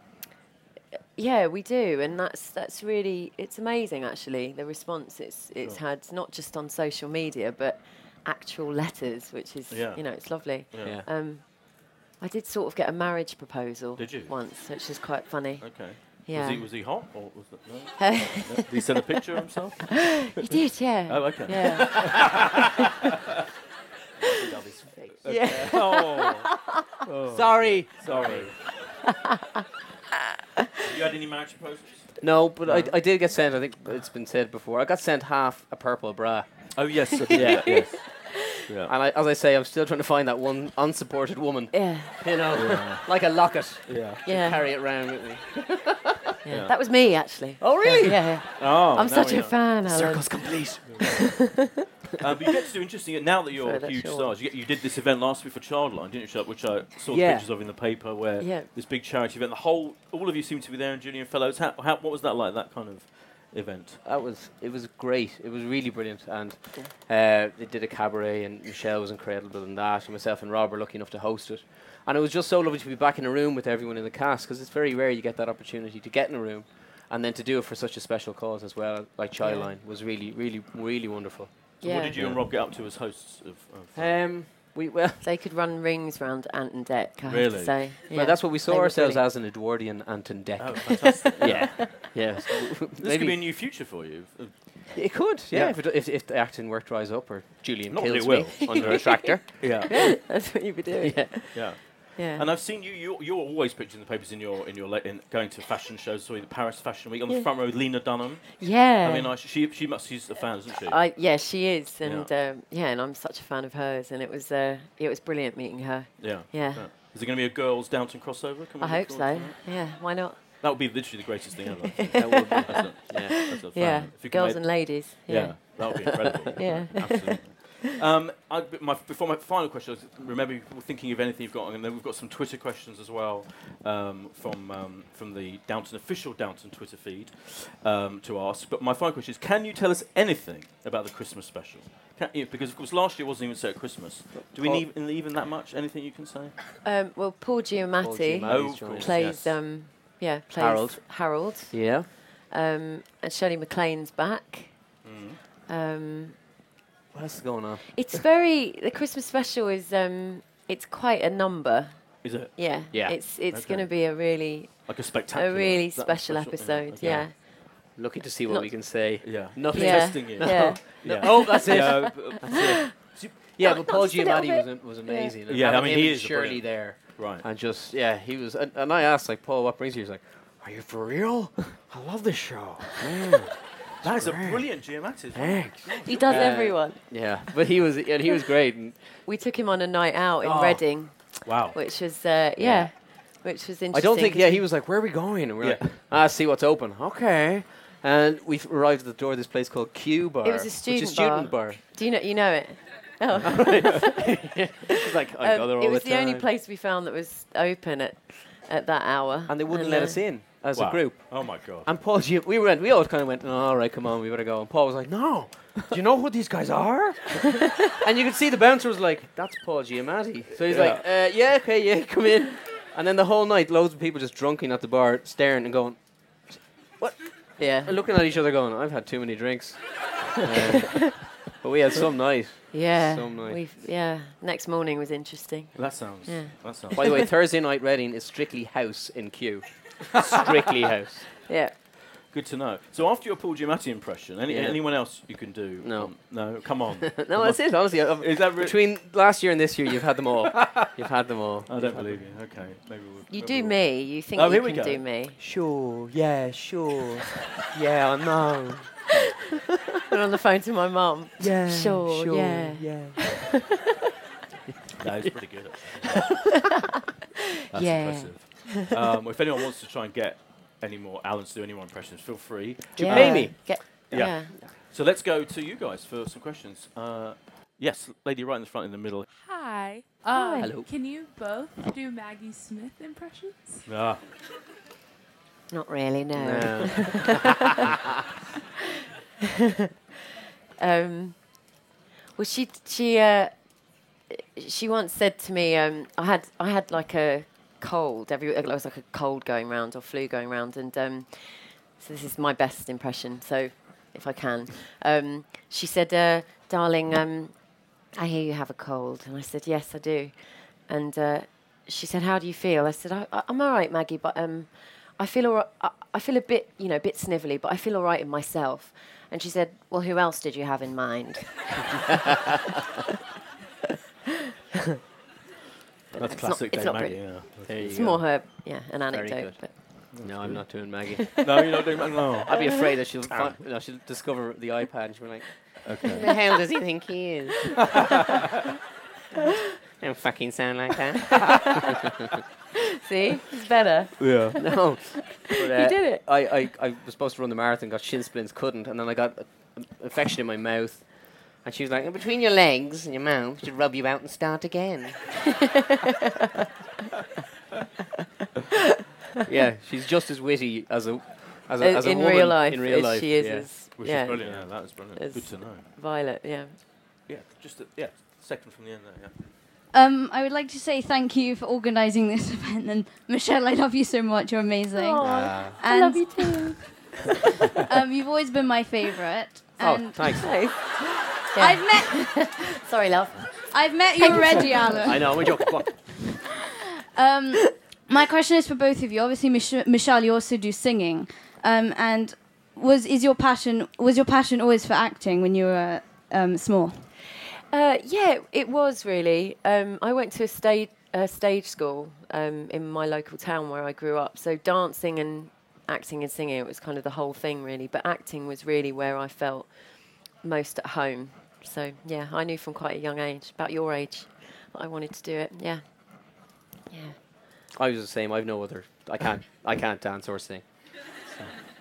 Speaker 4: Yeah, we do, and that's that's really it's amazing actually the response it's it's
Speaker 2: Sure.
Speaker 4: had not just on social media but actual letters, which is
Speaker 2: Yeah.
Speaker 4: you know it's lovely.
Speaker 2: Yeah.
Speaker 5: Yeah.
Speaker 4: Um, I did sort of get a marriage proposal
Speaker 2: Did you?
Speaker 4: once, which is quite funny.
Speaker 2: Okay.
Speaker 4: Yeah.
Speaker 2: Was he was he hot or was that no? No? <laughs> Did he send a picture of himself?
Speaker 4: he did, yeah. <laughs>
Speaker 2: Oh, okay.
Speaker 4: Yeah. <laughs> yeah.
Speaker 2: oh,
Speaker 5: Sorry.
Speaker 2: sorry. you had any marriage proposals?
Speaker 5: No, but I, I did get sent. I think it's been said before. I got sent half a purple bra.
Speaker 2: Oh yes.
Speaker 5: Yeah.
Speaker 2: yes. Yeah.
Speaker 5: And I, as I say, I'm still trying to find that one unsupported woman.
Speaker 4: yeah.
Speaker 5: You know, <laughs> like a locket.
Speaker 2: Yeah.
Speaker 4: Yeah.
Speaker 5: Carry it around with me.
Speaker 4: yeah. That was me actually.
Speaker 5: Oh, really?
Speaker 4: Yeah.
Speaker 2: Oh,
Speaker 4: I'm such a
Speaker 2: know.
Speaker 4: fan, Allen.
Speaker 5: Circle's complete. <laughs>
Speaker 2: Um, but you get to do interesting now that you're
Speaker 4: Sorry, that's
Speaker 2: huge
Speaker 4: your
Speaker 2: stars. You, get, you did this event last week for Childline, didn't you, Which I saw
Speaker 5: Yeah.
Speaker 2: pictures of in the paper. Where
Speaker 4: Yeah.
Speaker 2: this big charity event. The whole, all of you seem to be there, and Julian Fellowes. How, how, what was that like? That kind of event.
Speaker 5: That was it was great. It was really brilliant, and uh, they did a cabaret, and Michelle was incredible in that, and myself and Rob were lucky enough to host it. And it was just so lovely to be back in a room with everyone in the cast because it's very rare you get that opportunity to get in a room, and then to do it for such a special cause as well, like Childline, was really, really, really wonderful.
Speaker 2: So
Speaker 4: Yeah.
Speaker 2: what did you and Rob get up to as hosts of? of
Speaker 5: Um, we well, <laughs>
Speaker 4: They could run rings round Ant and Dec, I have to say.
Speaker 5: well, that's what we saw
Speaker 4: They
Speaker 5: ourselves
Speaker 4: brilliant.
Speaker 5: as an Edwardian Ant and Dec.
Speaker 2: oh, <laughs> fantastic!
Speaker 5: yeah, yeah. so <laughs>
Speaker 2: This could be a new future for you.
Speaker 5: It could, yeah,
Speaker 2: Yeah.
Speaker 5: If, it, if if the acting work dries up or Julian
Speaker 2: Not that
Speaker 5: kills
Speaker 2: it
Speaker 5: me
Speaker 2: will.
Speaker 5: under a tractor.
Speaker 2: Yeah,
Speaker 4: That's what you'd be doing.
Speaker 5: yeah.
Speaker 2: yeah.
Speaker 4: Yeah.
Speaker 2: And I've seen you. You're, you're always pictured in the papers in your in your in going to fashion shows. Sorry, the Paris Fashion Week on the front row with Lena Dunham.
Speaker 4: yeah.
Speaker 2: I mean, I, she she must she's a fan, isn't she?
Speaker 4: I, yeah, she is, and
Speaker 2: Yeah.
Speaker 4: um, yeah, and I'm such a fan of hers, and it was uh, it was brilliant meeting her.
Speaker 2: yeah.
Speaker 4: Yeah,
Speaker 2: Is it going to be a girls Downton crossover? Can we
Speaker 4: I hope so. Yeah, why not?
Speaker 2: That would be literally the greatest thing ever. <laughs>
Speaker 5: That would be.
Speaker 2: That's a,
Speaker 5: Yeah.
Speaker 2: that's a
Speaker 4: Yeah,
Speaker 2: you
Speaker 4: girls and ladies.
Speaker 2: yeah.
Speaker 4: Yeah,
Speaker 2: that would be incredible. <laughs>
Speaker 4: Yeah.
Speaker 2: absolutely. Um, I, b- my, before my final question, I was remember you thinking of anything you've got, and then we've got some Twitter questions as well um, from um, from the Downton official Downton Twitter feed um, to ask. But my final question is: Can you tell us anything about the Christmas special? Can, you- because of course last year wasn't even set at Christmas. Do we
Speaker 5: Paul-
Speaker 2: need even, even that much? Anything you can say?
Speaker 4: Um, well, Paul Giamatti,
Speaker 5: Giamatti.
Speaker 2: Oh,
Speaker 5: Maddie's
Speaker 2: of
Speaker 5: joined.
Speaker 2: course,
Speaker 4: plays
Speaker 2: yes.
Speaker 4: um, yeah plays
Speaker 5: Harold.
Speaker 4: Harold,
Speaker 5: Yeah.
Speaker 4: um, and Shirley MacLaine's back.
Speaker 2: Mm.
Speaker 5: What else is going on?
Speaker 4: it's very the Christmas special is um, it's quite a number.
Speaker 2: Is it
Speaker 4: Yeah,
Speaker 5: Yeah.
Speaker 4: It's it's
Speaker 2: Okay.
Speaker 4: going to be a really
Speaker 2: like a spectacular?
Speaker 4: a really
Speaker 2: that
Speaker 4: special
Speaker 2: special?
Speaker 4: episode.
Speaker 2: okay.
Speaker 4: Yeah,
Speaker 5: Looking to see what
Speaker 4: Not-
Speaker 5: we can say.
Speaker 2: Yeah.
Speaker 5: Nothing.
Speaker 4: Yeah.
Speaker 2: Testing you.
Speaker 4: yeah. <laughs>
Speaker 2: Yeah.
Speaker 5: Oh, that's it.
Speaker 2: Yeah, b- <laughs>
Speaker 5: That's it. Yeah, but Paul
Speaker 4: just a little
Speaker 5: Giamatti was,
Speaker 4: bit.
Speaker 5: am- was amazing. and
Speaker 2: Yeah, I
Speaker 5: having
Speaker 2: mean,
Speaker 5: him
Speaker 2: he
Speaker 5: and
Speaker 2: is a
Speaker 5: Shirley
Speaker 2: brilliant-
Speaker 5: there,
Speaker 2: right.
Speaker 5: and just yeah, he was. And, and I asked like Paul, what brings you? He's like, Are you for real? I love this show. <laughs> Man.
Speaker 2: That is a brilliant Giamatti.
Speaker 5: Thanks.
Speaker 4: He does everyone.
Speaker 5: Yeah, but he was and he was great. And
Speaker 4: We took him on a night out in
Speaker 5: Oh.
Speaker 4: Reading,
Speaker 2: Wow.
Speaker 4: which was uh, yeah, which was interesting.
Speaker 5: I don't think.
Speaker 4: 'cause
Speaker 5: Yeah, he was like, "Where are we going?" And we're
Speaker 2: Yeah.
Speaker 5: like, "Ah, see what's open." Okay. And we arrived at the door of this place called Q Bar.
Speaker 4: It was a
Speaker 5: which
Speaker 4: student
Speaker 5: is student bar.
Speaker 4: Do you know you know it? <laughs> Oh.
Speaker 5: It's like I go
Speaker 4: Um,
Speaker 5: there all
Speaker 4: it was
Speaker 5: the
Speaker 4: the, only place we found that was open at at that hour.
Speaker 5: and they wouldn't let
Speaker 4: uh,
Speaker 5: us in as
Speaker 2: Wow.
Speaker 5: a group.
Speaker 2: Oh my god.
Speaker 5: And Paul, Gia- we went. We all kind of went. "Oh, all right, come on, we better go. And Paul was like, "No, do you know who these guys are?" <laughs> and you could see the bouncer was like, "That's Paul Giamatti." So he's like, uh, "Yeah, okay, yeah, come in." And then the whole night, loads of people just drunken at the bar, staring and going, what?
Speaker 4: Yeah,
Speaker 5: and looking at each other, going, "I've had too many drinks." <laughs> Uh, but we had some night.
Speaker 4: yeah.
Speaker 5: Some night.
Speaker 4: We've yeah. Next morning was interesting.
Speaker 2: That sounds.
Speaker 4: Yeah.
Speaker 2: That sounds.
Speaker 5: By the way, Thursday night Reading is strictly house in Q. Strictly <laughs> house.
Speaker 4: Yeah.
Speaker 2: Good to know. So after your Paul Giamatti impression, any,
Speaker 5: Yeah.
Speaker 2: anyone else you can do?
Speaker 5: No.
Speaker 2: Um, no. Come on. <laughs>
Speaker 5: no, that's it. Honestly, I've-
Speaker 2: Is that re-
Speaker 5: between last year and this year, you've had them all. <laughs> You've had them all.
Speaker 2: I don't believe you. Okay. Maybe we'll.
Speaker 4: You
Speaker 2: maybe
Speaker 4: do
Speaker 2: we'll-
Speaker 4: me. You think
Speaker 2: Oh,
Speaker 4: you
Speaker 2: here we
Speaker 4: can
Speaker 2: go.
Speaker 4: do me.
Speaker 5: Sure. Yeah. Sure. yeah. I know.
Speaker 4: Went on the phone to my mum.
Speaker 5: Yeah.
Speaker 4: Sure, yeah.
Speaker 5: Yeah.
Speaker 2: That is pretty good. actually. That's
Speaker 4: Yeah.
Speaker 2: impressive. Um, if anyone wants to try and get any more Allen to do any more impressions, feel free.
Speaker 5: Do you
Speaker 4: yeah.
Speaker 5: pay me?
Speaker 4: Get,
Speaker 2: Yeah.
Speaker 4: yeah.
Speaker 2: So let's go to you guys for some questions. Uh, yes, lady right in the front in the middle.
Speaker 10: Hi. Um,
Speaker 5: Hello.
Speaker 10: Can you both do Maggie Smith impressions?
Speaker 2: Ah,
Speaker 4: Not really. No.
Speaker 5: No. <laughs>
Speaker 4: Um, well, she she uh, she once said to me, um, I had I had like a cold. Every it was like a cold going round or flu going round, and um, so this is my best impression. So if I can, um, she said, uh, "Darling, um, I hear you have a cold. And I said, Yes, I do. And uh, she said, How do you feel? I said, I, I'm all right, Maggie, but um, I feel all right. I, I feel a bit, you know, a bit snivelly, but I feel all right in myself. And she said, Well, who else did you have in mind? <laughs>
Speaker 2: That's
Speaker 4: It's not-
Speaker 2: classic
Speaker 4: it's
Speaker 2: Dame
Speaker 4: not
Speaker 2: Maggie.
Speaker 4: pretty.
Speaker 2: Yeah.
Speaker 4: It's
Speaker 5: go.
Speaker 4: more her, yeah, an
Speaker 5: Very
Speaker 4: anecdote.
Speaker 5: good.
Speaker 4: But
Speaker 5: No, I'm not doing Maggie. <laughs>
Speaker 2: no, you're not doing that. No.
Speaker 5: I'd be afraid that she'll <laughs> fi- no, she'll discover the iPad and she'll be like,
Speaker 2: Okay.
Speaker 5: "Who the hell does he think he is?" <laughs> Don't fucking sound like that.
Speaker 4: see, it's better.
Speaker 2: Yeah.
Speaker 5: no, but, uh,
Speaker 4: did it.
Speaker 5: I, I, I was supposed to run the marathon, got shin splints, couldn't, and then I got an infection in my mouth. And she was like, between your legs and your mouth, should rub you out and start again. <laughs> yeah, she's just as witty as a as a, as a
Speaker 4: in
Speaker 5: woman
Speaker 4: real life,
Speaker 5: in real
Speaker 4: as
Speaker 5: life.
Speaker 4: she is
Speaker 5: yeah.
Speaker 4: as
Speaker 2: Which
Speaker 4: yeah,
Speaker 2: is brilliant. Yeah, that was brilliant. Good to know.
Speaker 4: Violet. Yeah.
Speaker 2: Yeah, just a, yeah, second from the end there. Yeah.
Speaker 11: Um, I would like to say thank you for organising this <laughs> event, and Michelle, I love you so much. You're amazing.
Speaker 4: I love you too. <laughs>
Speaker 11: Um, you've always been my favourite.
Speaker 5: Oh,
Speaker 11: And
Speaker 5: thanks.
Speaker 4: Nice.
Speaker 11: I've met <laughs>
Speaker 4: Sorry, love.
Speaker 11: I've met you already, Allen.
Speaker 5: I know, I'm joking. Come on. <laughs>
Speaker 11: Um, my question is for both of you. Obviously, Mich- Michelle, you also do singing. Um, and was is your passion was your passion always for acting when you were um, small?
Speaker 4: Uh, yeah, it was really. Um, I went to a stage a stage school um, in my local town where I grew up. So dancing and acting and singing, it was kind of the whole thing really. But acting was really where I felt most at home. So yeah, I knew from quite a young age, about your age, that I wanted to do it. Yeah, yeah.
Speaker 5: I was the same. I've no other. I can't. I can't dance or sing.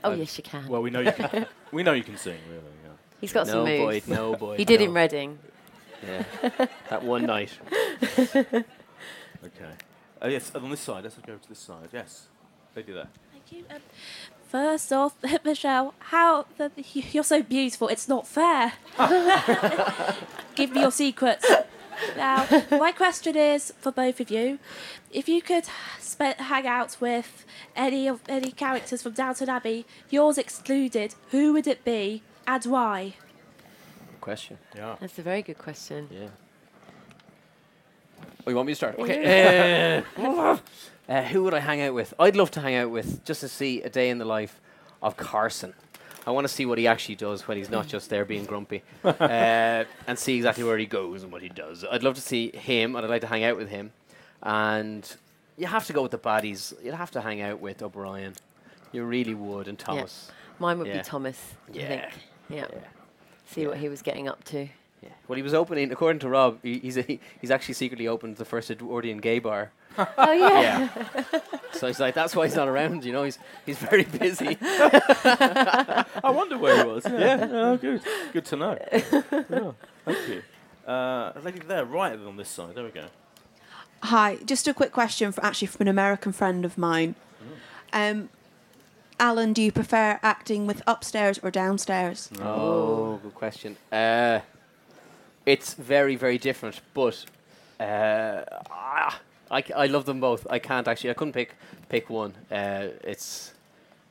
Speaker 4: Oh
Speaker 2: Um,
Speaker 4: yes, you can.
Speaker 2: Well, we know you can. <laughs> we know you can sing. Really. Yeah.
Speaker 4: He's got
Speaker 5: no
Speaker 4: some
Speaker 5: boy,
Speaker 4: moves.
Speaker 5: no boy.
Speaker 4: He did
Speaker 5: no.
Speaker 4: in Reading.
Speaker 5: Yeah, that one night. <laughs>
Speaker 2: Okay. Uh, yes, on this side. Let's go to this side. Yes, they do that.
Speaker 10: Thank you. Um, first off, <laughs> Michelle, how the, you're so beautiful. It's not fair. <laughs> Give me your secrets. Now, my question is for both of you: if you could spe- hang out with any of any characters from Downton Abbey, yours excluded, who would it be and why?
Speaker 5: Question.
Speaker 2: Yeah.
Speaker 4: That's a very good question.
Speaker 5: Yeah. Oh, you want me to start? Okay. <laughs> uh, who would I hang out with? I'd love to hang out with just to see a day in the life of Carson. I want to see what he actually does when he's not just there being grumpy, <laughs> uh, and see exactly where he goes and what he does. I'd love to see him, and I'd like to hang out with him. And you have to go with the baddies. You'd have to hang out with O'Brien. You really would, and Thomas.
Speaker 4: Mine would
Speaker 5: Yeah.
Speaker 4: be Thomas. I
Speaker 5: Yeah.
Speaker 4: think. Yeah.
Speaker 5: Yeah.
Speaker 4: See what he was getting up to.
Speaker 5: Yeah. Well, he was opening, according to Rob, he, he's a, he's actually secretly opened the first Edwardian gay bar. <laughs>
Speaker 4: Oh yeah.
Speaker 5: So he's like, that's why he's not around. You know, he's he's very busy. <laughs>
Speaker 2: I wonder where he was. Yeah. oh, good. Good to know. Yeah, Thank you. Uh, a lady there, right on this side. There we go.
Speaker 12: Hi, just a quick question for actually from an American friend of mine. Um, Allen, do you prefer acting with upstairs or downstairs?
Speaker 5: Oh, good question. Uh, it's very very different, but uh, ah, I, c- I love them both. I can't actually. I couldn't pick pick one. Uh, it's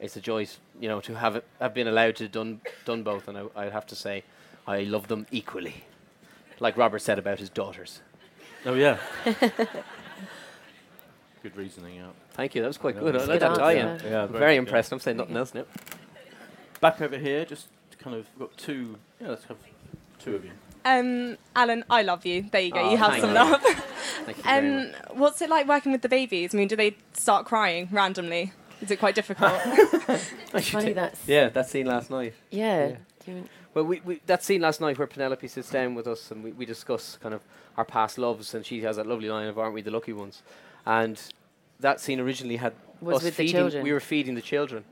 Speaker 5: it's a joy, you know, to have it, have been allowed to done done both, and I I have to say, I love them equally. Like Robert said about his daughters.
Speaker 2: Oh yeah. <laughs> Good reasoning. Yeah.
Speaker 5: Thank you. That was quite
Speaker 2: Yeah,
Speaker 5: good. I like that tie-in.
Speaker 4: answer.
Speaker 2: Yeah.
Speaker 5: I'm
Speaker 2: very
Speaker 5: very impressed. I'm saying nothing <laughs> else now.
Speaker 2: Back over here, just kind of got two. Yeah, let's have two of you.
Speaker 13: Um, Allen, I love you. There you go.
Speaker 5: Oh,
Speaker 13: you have some
Speaker 5: you.
Speaker 13: love. <laughs>
Speaker 5: Thank you very
Speaker 13: um, what's it like working with the babies? I mean, do they start crying randomly? Is it quite difficult? <laughs> <laughs>
Speaker 4: It's funny that's
Speaker 5: Yeah, that scene last night.
Speaker 4: yeah.
Speaker 5: Yeah. Well, we, we that scene last night where Penelope sits down with us and we, we discuss kind of our past loves, and she has that lovely line of "Aren't we the lucky ones?" And that scene originally had
Speaker 4: Was
Speaker 5: us
Speaker 4: with the
Speaker 5: feeding.
Speaker 4: children.
Speaker 5: We were feeding the children,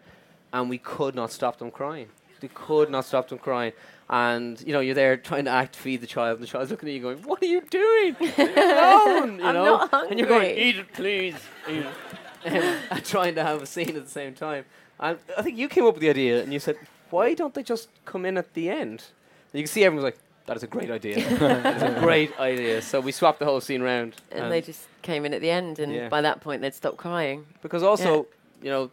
Speaker 5: and we could not stop them crying. We could not stop them crying. And you know, you're there trying to act feed the child, and the child's looking at you going, "What are you doing? Leave alone!" <laughs> You
Speaker 4: I'm
Speaker 5: know, and you're going, "Eat it, please." Eat it. Um, and trying to have a scene at the same time. And I think you came up with the idea, and you said, "Why don't they just come in at the end?" And you can see everyone's like, "That is a great idea. <laughs> is a great idea." So we swapped the whole scene around,
Speaker 4: And they just came in at the end, and
Speaker 5: Yeah.
Speaker 4: by that point they'd stopped crying.
Speaker 5: because also, you know,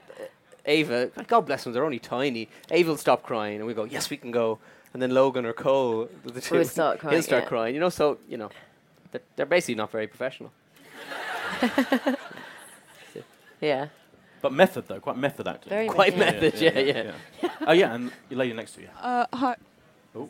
Speaker 5: Ava, God bless them, they're only tiny. Ava will stop crying, and we go, "Yes, we can go." And then Logan or Cole, the two,
Speaker 4: Will <laughs> start crying,
Speaker 5: he'll start
Speaker 4: yeah.
Speaker 5: crying. You know, so you know, they're, they're basically not very professional. <laughs>
Speaker 4: Yeah.
Speaker 2: But method though, quite method acting.
Speaker 4: Very
Speaker 5: Quite method, yeah, yeah. <laughs>
Speaker 2: oh yeah, and your lady next to you.
Speaker 14: Uh, hi.
Speaker 2: Oh.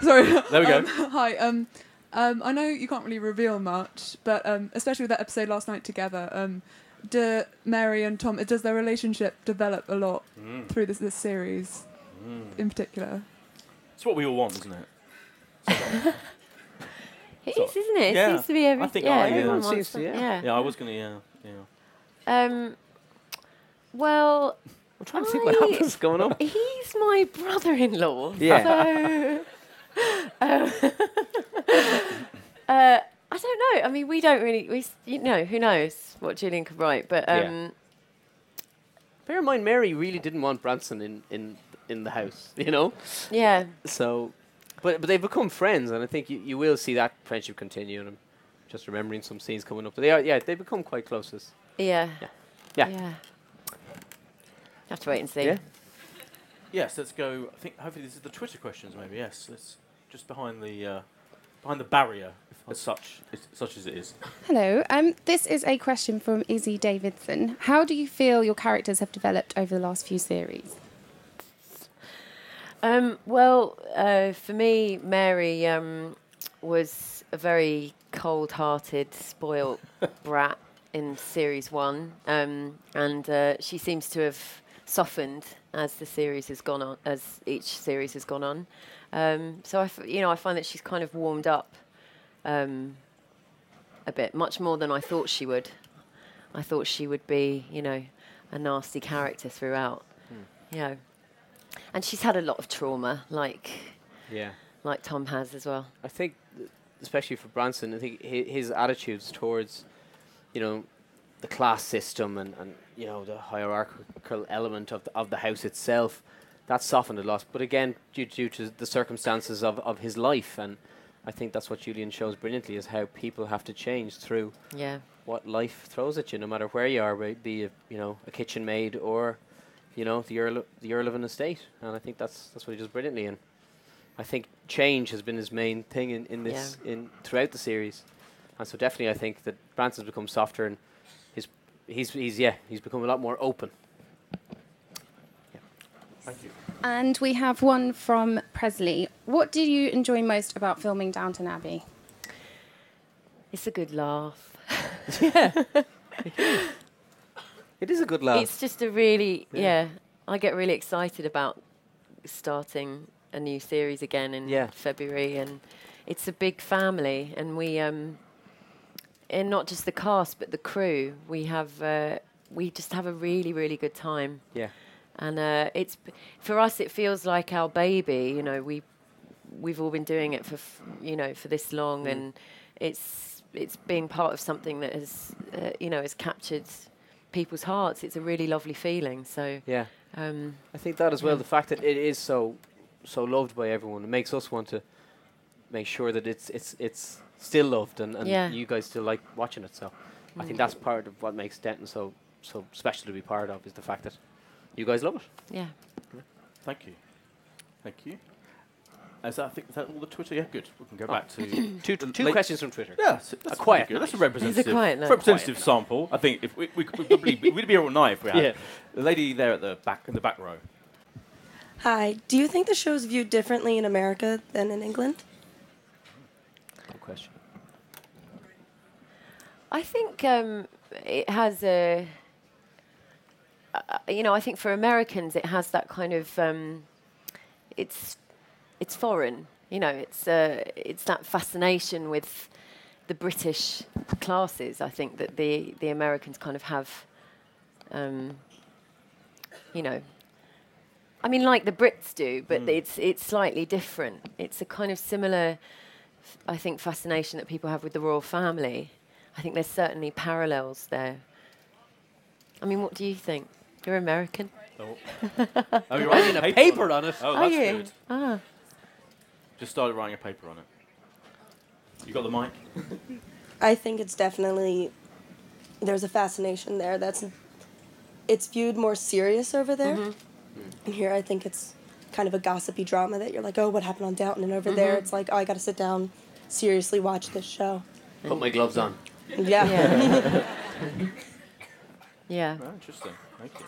Speaker 14: Sorry.
Speaker 2: There we go.
Speaker 14: Um, hi. Um, um, I know you can't really reveal much, but um, especially with that episode last night together, um, do Mary and Tom, does their relationship develop a lot
Speaker 2: Mm.
Speaker 14: through this, this series
Speaker 2: Mm.
Speaker 14: in particular?
Speaker 2: It's what we all want, isn't it? <laughs>
Speaker 4: It
Speaker 2: So-
Speaker 4: is, isn't it? It
Speaker 2: Yeah.
Speaker 4: seems to be every.
Speaker 2: I think
Speaker 4: yeah,
Speaker 2: I, yeah.
Speaker 4: everyone
Speaker 2: It
Speaker 4: wants
Speaker 2: seems to, yeah.
Speaker 4: yeah.
Speaker 2: Yeah, I was gonna, yeah, yeah.
Speaker 4: Um, well, I'm
Speaker 5: trying to think what happens going on.
Speaker 4: He's my brother-in-law.
Speaker 5: Yeah.
Speaker 4: So, <laughs> um, <laughs> uh, I don't know. I mean, we don't really. We, you know, who knows what Julian could write? But
Speaker 5: Yeah.
Speaker 4: um,
Speaker 5: Bear in mind, Mary really didn't want Branson in, in, in the house, <laughs> you know?
Speaker 4: Yeah.
Speaker 5: So, but but they've become friends, and I think you, you will see that friendship continue. And I'm just remembering some scenes coming up. But they are, yeah, they become quite close. As,
Speaker 4: yeah.
Speaker 5: Yeah.
Speaker 4: Yeah. Have to wait and see.
Speaker 5: Yeah.
Speaker 2: Yes, let's go. I think hopefully this is the Twitter questions. Maybe yes. Let's just behind the uh, behind the barrier, as such, as such as it is.
Speaker 15: Hello. Um, this is a question from Izzy Davidson. How do you feel your characters have developed over the last few series?
Speaker 4: Um, well, uh, for me, Mary um, was a very cold-hearted, spoilt <laughs> brat in series one, um, and uh, she seems to have softened as the series has gone on, as each series has gone on. Um, so I, f- you know, I find that she's kind of warmed up um, a bit, much more than I thought she would. I thought she would be, you know, a nasty character throughout. You know, and she's had a lot of trauma, like
Speaker 5: yeah.
Speaker 4: like Tom has as well.
Speaker 5: I think, especially for Branson, I think his attitudes towards, you know, the class system and, and you know the hierarchical element of the, of the house itself, that softened a lot. But again, due, due to the circumstances of, of his life, and I think that's what Julian shows brilliantly is how people have to change through
Speaker 4: Yeah.
Speaker 5: what life throws at you, no matter where you are, be a, you know a kitchen maid or you know the earl the earl of an estate, and I think that's that's what he does brilliantly. And I think change has been his main thing in, in this in throughout the series, and so definitely I think that Branson's become softer and his he's he's yeah he's become a lot more open.
Speaker 2: Thank you.
Speaker 15: And we have one from Presley. What do you enjoy most about filming Downton Abbey?
Speaker 4: It's a good laugh. <laughs> <laughs> <laughs>
Speaker 5: yeah. It is a good laugh.
Speaker 4: It's just a really
Speaker 5: Yeah.
Speaker 4: yeah. I get really excited about starting a new series again in
Speaker 5: Yeah.
Speaker 4: February, and it's a big family, and we um, and not just the cast but the crew. We have uh, we just have a really really good time.
Speaker 5: Yeah.
Speaker 4: and uh, it's for us. It feels like our baby. You know, we we've all been doing it for f- you know for this long,
Speaker 5: Mm.
Speaker 4: and it's it's being part of something that has uh, you know has captured people's hearts. It's a really lovely feeling. So
Speaker 5: Yeah.
Speaker 4: um,
Speaker 5: I think that as well.
Speaker 4: yeah.
Speaker 5: The fact that it is so so loved by everyone, it makes us want to make sure that it's it's it's still loved and, and
Speaker 4: Yeah.
Speaker 5: you guys still like watching it. So I think
Speaker 4: Mm.
Speaker 5: that's part of what makes Downton so so special to be part of is the fact that you guys love it.
Speaker 4: Yeah.
Speaker 2: Thank you. Thank you. Is that, I think, is that all the Twitter? Yeah, good. We can go
Speaker 5: Oh.
Speaker 2: back to <clears throat>
Speaker 5: Two-
Speaker 2: the
Speaker 5: two
Speaker 2: late-
Speaker 5: questions from Twitter.
Speaker 2: Yeah, that's,
Speaker 5: A
Speaker 2: that's
Speaker 5: quiet
Speaker 2: good. That's a representative,
Speaker 4: a quiet night.
Speaker 2: representative
Speaker 5: Quiet
Speaker 2: sample. I think if we, we, could- we probably we'd be here all night if we had
Speaker 5: Yeah.
Speaker 2: the lady there at the back in the back row.
Speaker 16: Hi. Do you think the show is viewed differently in America than in England?
Speaker 5: Good question.
Speaker 4: I think um, it has a. Uh, you know, I think for Americans, it has that kind of. Um, it's, it's foreign. You know, it's uh, it's that fascination with the British classes. I think that the the Americans kind of have. Um, you know. I mean, like the Brits do, but
Speaker 5: Mm.
Speaker 4: it's it's slightly different. It's a kind of similar, f- I think, fascination that people have with the royal family. I think there's certainly parallels there. I mean, what do you think? You're American.
Speaker 2: Oh. <laughs>
Speaker 5: Oh, you're writing a <laughs> paper on it.
Speaker 2: Oh,
Speaker 4: Are
Speaker 2: that's
Speaker 4: you?
Speaker 2: good.
Speaker 4: Ah.
Speaker 2: Just started writing a paper on it. You got the mic? <laughs>
Speaker 16: I think it's definitely there's a fascination there that's it's viewed more serious over there.
Speaker 4: Mhm.
Speaker 16: And here I think it's kind of a gossipy drama that you're like, oh, what happened on Downton? And over there,
Speaker 5: Mhm.
Speaker 16: it's like, oh, I got to sit down, seriously watch this show.
Speaker 5: Put my gloves on.
Speaker 16: Yeah.
Speaker 4: Yeah. <laughs> <laughs> yeah.
Speaker 2: Oh, interesting. Thank you.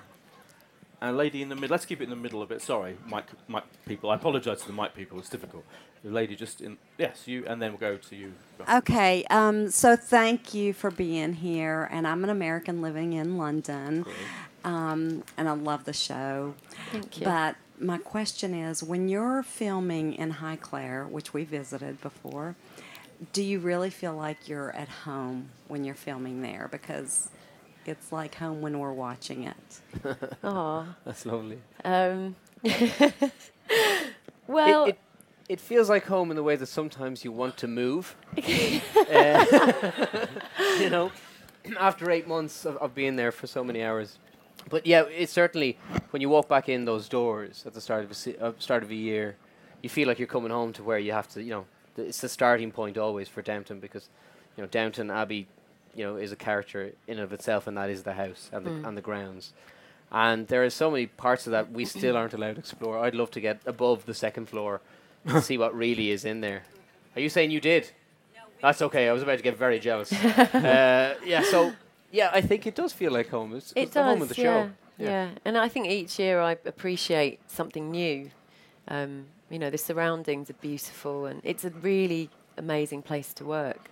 Speaker 2: And lady in the middle. Let's keep it in the middle a bit. Sorry, mic, mic people. I apologise to the mic people. It's difficult. The lady just in. Yes, you, and then we'll go to you.
Speaker 17: Okay, um, so thank you for being here. And I'm an American living in London. Um, and I love the show.
Speaker 4: Thank you.
Speaker 17: But my question is when you're filming in Highclere, which we visited before, do you really feel like you're at home when you're filming there? Because it's like home when we're watching it. <laughs>
Speaker 4: Aw.
Speaker 5: That's lovely.
Speaker 4: Um, <laughs> well,
Speaker 5: it, it, it feels like home in the way that sometimes you want to move. <laughs> Uh, you know, after eight months of, of being there for so many hours. But yeah, it's certainly when you walk back in those doors at the start of a se- uh, start of a year, you feel like you're coming home to where you have to. You know, th- it's the starting point always for Downton because, you know, Downton Abbey, you know, is a character in of itself, and that is the house and the
Speaker 4: Mm.
Speaker 5: and the grounds. And there are so many parts of that we still aren't allowed to explore. I'd love to get above the second floor and see what really is in there. Are you saying you did? That's okay. I was about to get very jealous. <laughs> uh, yeah. So yeah, I think it does feel like home. It's,
Speaker 4: it
Speaker 5: it's the home of
Speaker 4: does,
Speaker 5: the
Speaker 4: yeah,
Speaker 5: show.
Speaker 4: yeah. And I think each year I appreciate something new. Um, you know, the surroundings are beautiful, and it's a really amazing place to work.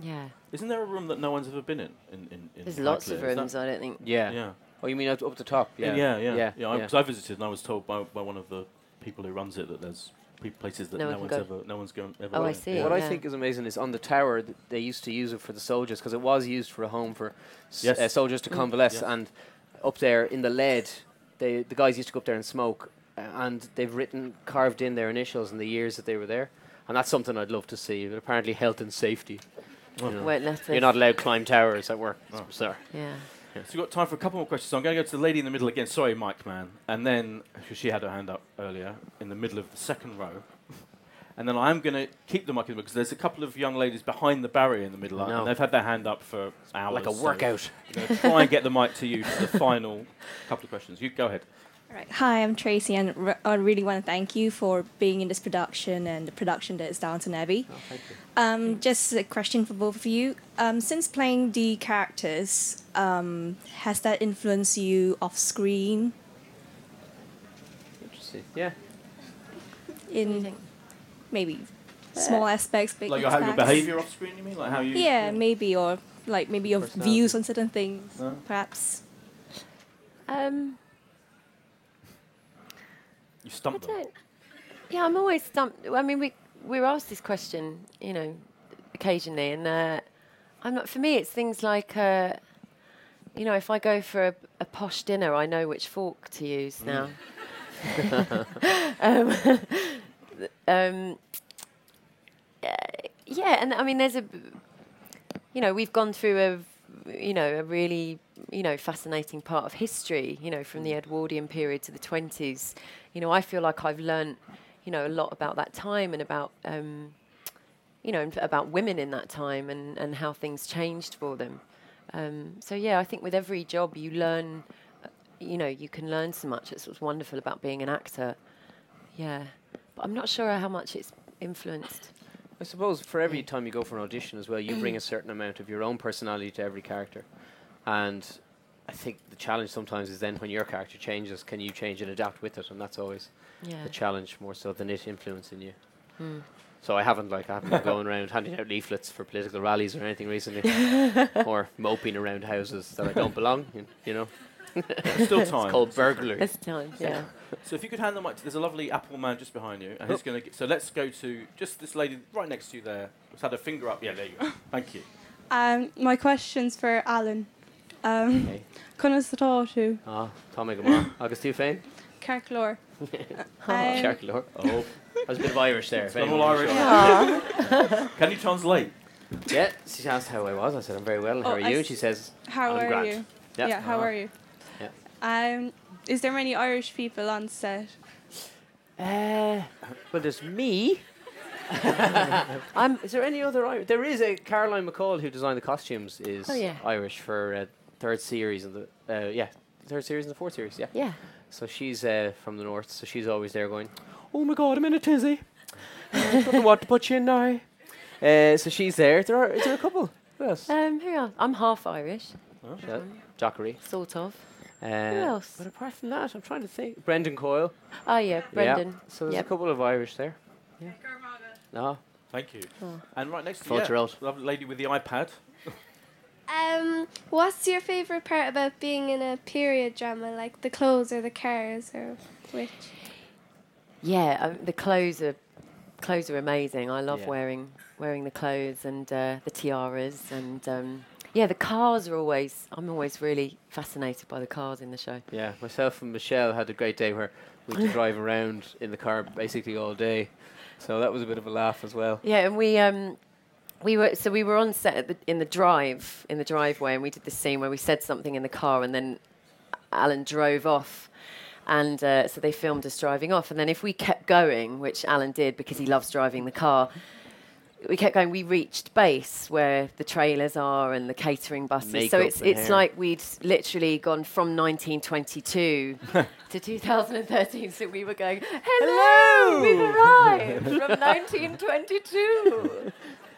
Speaker 4: Yeah.
Speaker 2: Isn't there a room that no one's ever been in? in, in, in
Speaker 4: There's lots of
Speaker 2: Is
Speaker 4: rooms,
Speaker 2: that-
Speaker 4: I don't think.
Speaker 5: Yeah.
Speaker 2: Yeah.
Speaker 5: Oh, you mean up, up the top? Yeah.
Speaker 2: Yeah, yeah,
Speaker 5: Yeah.
Speaker 2: yeah. I,
Speaker 5: yeah.
Speaker 2: 'cause I visited and I was told by, by one of the people who runs it that there's pe- places that
Speaker 4: No
Speaker 2: no,
Speaker 4: one
Speaker 2: one's
Speaker 4: can
Speaker 2: ever, no one's going ever.
Speaker 4: Oh, I
Speaker 2: been.
Speaker 4: see.
Speaker 5: What I
Speaker 4: Yeah.
Speaker 5: think is amazing is on the tower th- they used to use it for the soldiers because it was used for a home for s-
Speaker 2: Yes.
Speaker 5: uh, soldiers to
Speaker 2: Mm.
Speaker 5: convalesce.
Speaker 2: Yes.
Speaker 5: And up there in the lead, they the guys used to go up there and smoke, uh, and they've written carved in their initials and the years that they were there. And that's something I'd love to see. But apparently, health and safety. You know.
Speaker 4: Won't let
Speaker 5: You're not allowed to climb towers at work.
Speaker 2: Oh.
Speaker 5: Sorry.
Speaker 4: Yeah.
Speaker 2: Yeah. So we've got time for a couple more questions. So I'm going to go to the lady in the middle again. Sorry, Mike, man. And then, because she had her hand up earlier, in the middle of the second row. And then I'm going to keep the mic in the middle because there's a couple of young ladies behind the barrier in the middle.
Speaker 5: I
Speaker 2: and they've had their hand up for hours.
Speaker 5: Like a workout.
Speaker 2: I'm going try and get the mic to you for the final <laughs> couple of questions. You go ahead.
Speaker 18: Right. Hi, I'm Tracy, and re- I really want to thank you for being in this production and the production that is Downton Abbey.
Speaker 5: Oh, thank you.
Speaker 18: Um, just a question for both of you. Um, since playing the characters, um, has that influenced you off screen
Speaker 5: Interesting. Yeah.
Speaker 18: in maybe small aspects, big
Speaker 2: Like your, how your
Speaker 18: aspects?
Speaker 2: behaviour off screen, you mean? Like how you.
Speaker 18: Yeah, maybe, or like maybe your views on certain things,
Speaker 2: No?
Speaker 18: perhaps.
Speaker 4: Um,
Speaker 2: You stumped
Speaker 4: I
Speaker 2: them.
Speaker 4: don't. Yeah, I'm always stumped. I mean, we we're asked this question, you know, occasionally, and uh, I'm not. For me, it's things like, uh, you know, if I go for a, a posh dinner, I know which fork to use now. <laughs> <laughs> um, um, yeah, and I mean, there's a, you know, we've gone through a, you know, a really, you know, fascinating part of history. You know, from the Edwardian period to the twenties. You know, I feel like I've learnt, you know, a lot about that time and about, um, you know, about women in that time and and how things changed for them. Um, so yeah, I think with every job you learn, uh, you know, you can learn so much. It's what's wonderful about being an actor. Yeah, but I'm not sure how much it's influenced.
Speaker 5: I suppose for every time you go for an audition as well, you bring a <clears throat> certain amount of your own personality to every character. And I think the challenge sometimes is then when your character changes, can you change and adapt with it? And that's always
Speaker 4: Yeah.
Speaker 5: the challenge more so than it influencing you.
Speaker 4: Hmm.
Speaker 5: So I haven't like I haven't been going around handing out leaflets for political rallies or anything recently, <laughs> or moping around houses that I don't belong. in, You know,
Speaker 2: There's <laughs> still time.
Speaker 5: It's called burglary.
Speaker 4: There's time, yeah.
Speaker 2: So if you could hand the mic to, there's a lovely Apple man just behind you, and he's
Speaker 5: Oh.
Speaker 2: going to. So let's go to just this lady right next to you there. Who's had her finger up? Yeah, there you go. Thank you.
Speaker 19: Um, my question's for Allen. Um,
Speaker 5: Okay.
Speaker 19: Conas the Tortu,
Speaker 5: Ah, Tommy Gamar, August tú féin?
Speaker 19: Carclore.
Speaker 5: Cearc leor. Oh, there's a bit of Irish there. if
Speaker 2: It's all Irish.
Speaker 5: sure. <laughs>
Speaker 2: Can you translate?
Speaker 5: Yeah, she asked how I was. I said, I'm very well. and How
Speaker 19: Oh,
Speaker 5: are
Speaker 19: I
Speaker 5: you?
Speaker 19: s-
Speaker 5: she says,
Speaker 19: How
Speaker 5: I'm
Speaker 19: are
Speaker 5: grand.
Speaker 19: you?
Speaker 5: Yeah.
Speaker 19: Yeah, how
Speaker 5: Ah.
Speaker 19: are you?
Speaker 5: Yeah.
Speaker 19: Um, is there many Irish people on set?
Speaker 5: Uh, well, there's me. <laughs> I'm, is there any other Irish? There is a Caroline McCall who designed the costumes. Is
Speaker 4: Oh, yeah.
Speaker 5: Irish for uh, third series of the uh, yeah third series and the fourth series. Yeah.
Speaker 4: Yeah.
Speaker 5: So she's uh, from the north, so she's always there going, "Oh my God, I'm in a tizzy. I <laughs> don't know what to put you in now." Uh, so she's there. There are is there a couple? Who else?
Speaker 4: Um, who else? I'm half Irish.
Speaker 5: Oh, yeah. Dockery.
Speaker 4: Sort of.
Speaker 5: Uh,
Speaker 4: Who else?
Speaker 5: But apart from that, I'm trying to think. Brendan Coyle.
Speaker 4: Oh yeah, Brendan.
Speaker 5: Yeah. So there's
Speaker 4: Yep.
Speaker 5: a couple of Irish there. Yeah. No.
Speaker 2: Thank you.
Speaker 4: Oh.
Speaker 2: And right next to you,
Speaker 5: you're out.
Speaker 2: lovely lady with the iPad.
Speaker 20: Um, what's your favorite part about being in a period drama, like the clothes or the cars or which?
Speaker 4: Yeah, um, the clothes are clothes are amazing. I love
Speaker 5: Yeah.
Speaker 4: wearing wearing the clothes and uh, the tiaras and um, yeah, the cars are always. I'm always really fascinated by the cars in the show.
Speaker 5: Yeah, myself and Michelle had a great day where we could drive <laughs> around in the car basically all day. So that was a bit of a laugh as well.
Speaker 4: Yeah, and we um we were so we were on set at the, in the drive in the driveway, and we did this scene where we said something in the car, and then Allen drove off. And uh, so they filmed us driving off. And then if we kept going, which Allen did because he loves driving the car, we kept going. We reached base where the trailers are and the catering buses. so it's it's
Speaker 5: hair.
Speaker 4: like we'd literally gone from 1922 <laughs> to 2013. So we were going, hello, we've arrived from 1922.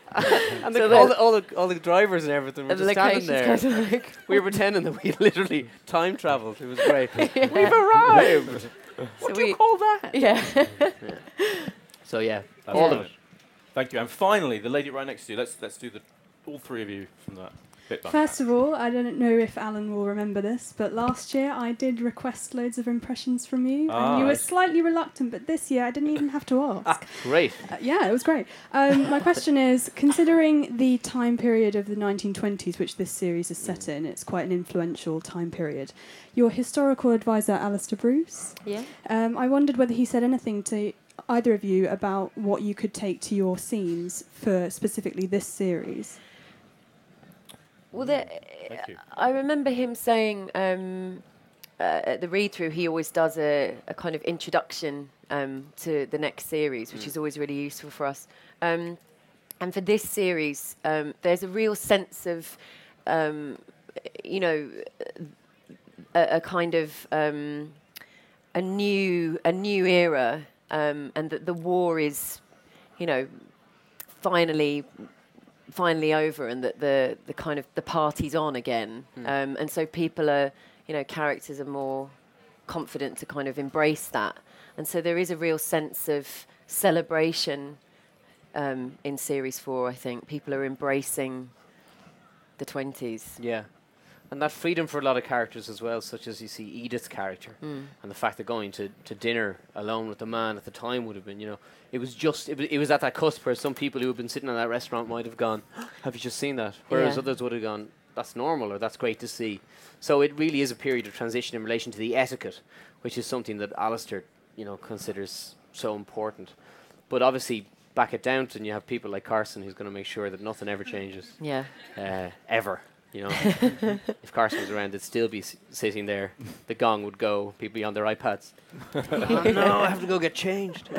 Speaker 4: <laughs>
Speaker 5: and the,
Speaker 4: So
Speaker 5: all,
Speaker 4: the-
Speaker 5: the, all, the, all the drivers and everything were
Speaker 4: And the
Speaker 5: just standing there.
Speaker 4: kind of like-
Speaker 5: we were pretending that we <laughs> literally time travelled. It was great.
Speaker 4: Yeah.
Speaker 5: We've arrived.
Speaker 4: So
Speaker 5: what do
Speaker 4: we-
Speaker 5: you call that?
Speaker 4: Yeah.
Speaker 5: So yeah,
Speaker 2: That's
Speaker 5: all of it.
Speaker 2: Thank you. And finally, the lady right next to you. Let's let's do the all three of you from that bit back.
Speaker 19: First of all, I don't know if Allen will remember this, but last year I did request loads of impressions from you,
Speaker 2: Ah,
Speaker 19: and you were slightly reluctant. But this year I didn't even have to <laughs> ask.
Speaker 5: Great.
Speaker 19: Uh, yeah, it was great. Um, my question is considering the time period of the 1920s, which this series is set in, it's quite an influential time period. Your historical advisor, Alistair Bruce,
Speaker 4: Yeah.
Speaker 19: um, I wondered whether he said anything to either of you about what you could take to your scenes for specifically this series.
Speaker 4: Well, the, I remember him saying um, uh, at the read through, he always does a, a kind of introduction um, to the next series, which
Speaker 5: Mm.
Speaker 4: is always really useful for us. Um, and for this series, um, there's a real sense of, um, you know, a, a kind of um, a new a new era, um, and that the war is, you know, finally finally over and that the the kind of the party's on again
Speaker 5: Hmm.
Speaker 4: um, and so people are you know characters are more confident to kind of embrace that and so there is a real sense of celebration um, in series four I think people are embracing the 20s
Speaker 5: Yeah. And that freedom for a lot of characters as well, such as you see Edith's character,
Speaker 4: Mm.
Speaker 5: and the fact that going to, to dinner alone with the man at the time would have been, you know, it was just, it was, it was at that cusp where some people who had been sitting in that restaurant might have gone, <gasps> Have you just seen that? Whereas
Speaker 4: Yeah.
Speaker 5: others would have gone, That's normal or that's great to see. So it really is a period of transition in relation to the etiquette, which is something that Alistair, you know, considers so important. But obviously, back at Downton, you have people like Carson who's going to make sure that nothing ever changes.
Speaker 4: Yeah.
Speaker 5: Uh, ever. You know, <laughs> if Carson was around, it'd still be s- sitting there. The gong would go. People be on their iPads. <laughs> oh no, I have to go get changed. <laughs>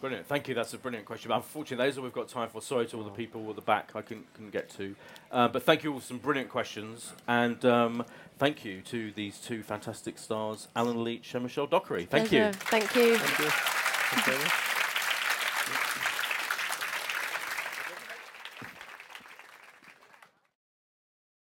Speaker 2: Brilliant. Thank you. That's a brilliant question. But unfortunately, those are all we've got time for. Sorry to all the people at the back I couldn't, couldn't get to. Uh, but thank you all for some brilliant questions. And um, thank you to these two fantastic stars, Allen Leech and Michelle Dockery. Thank you.
Speaker 4: Pleasure. thank you
Speaker 5: Thank you.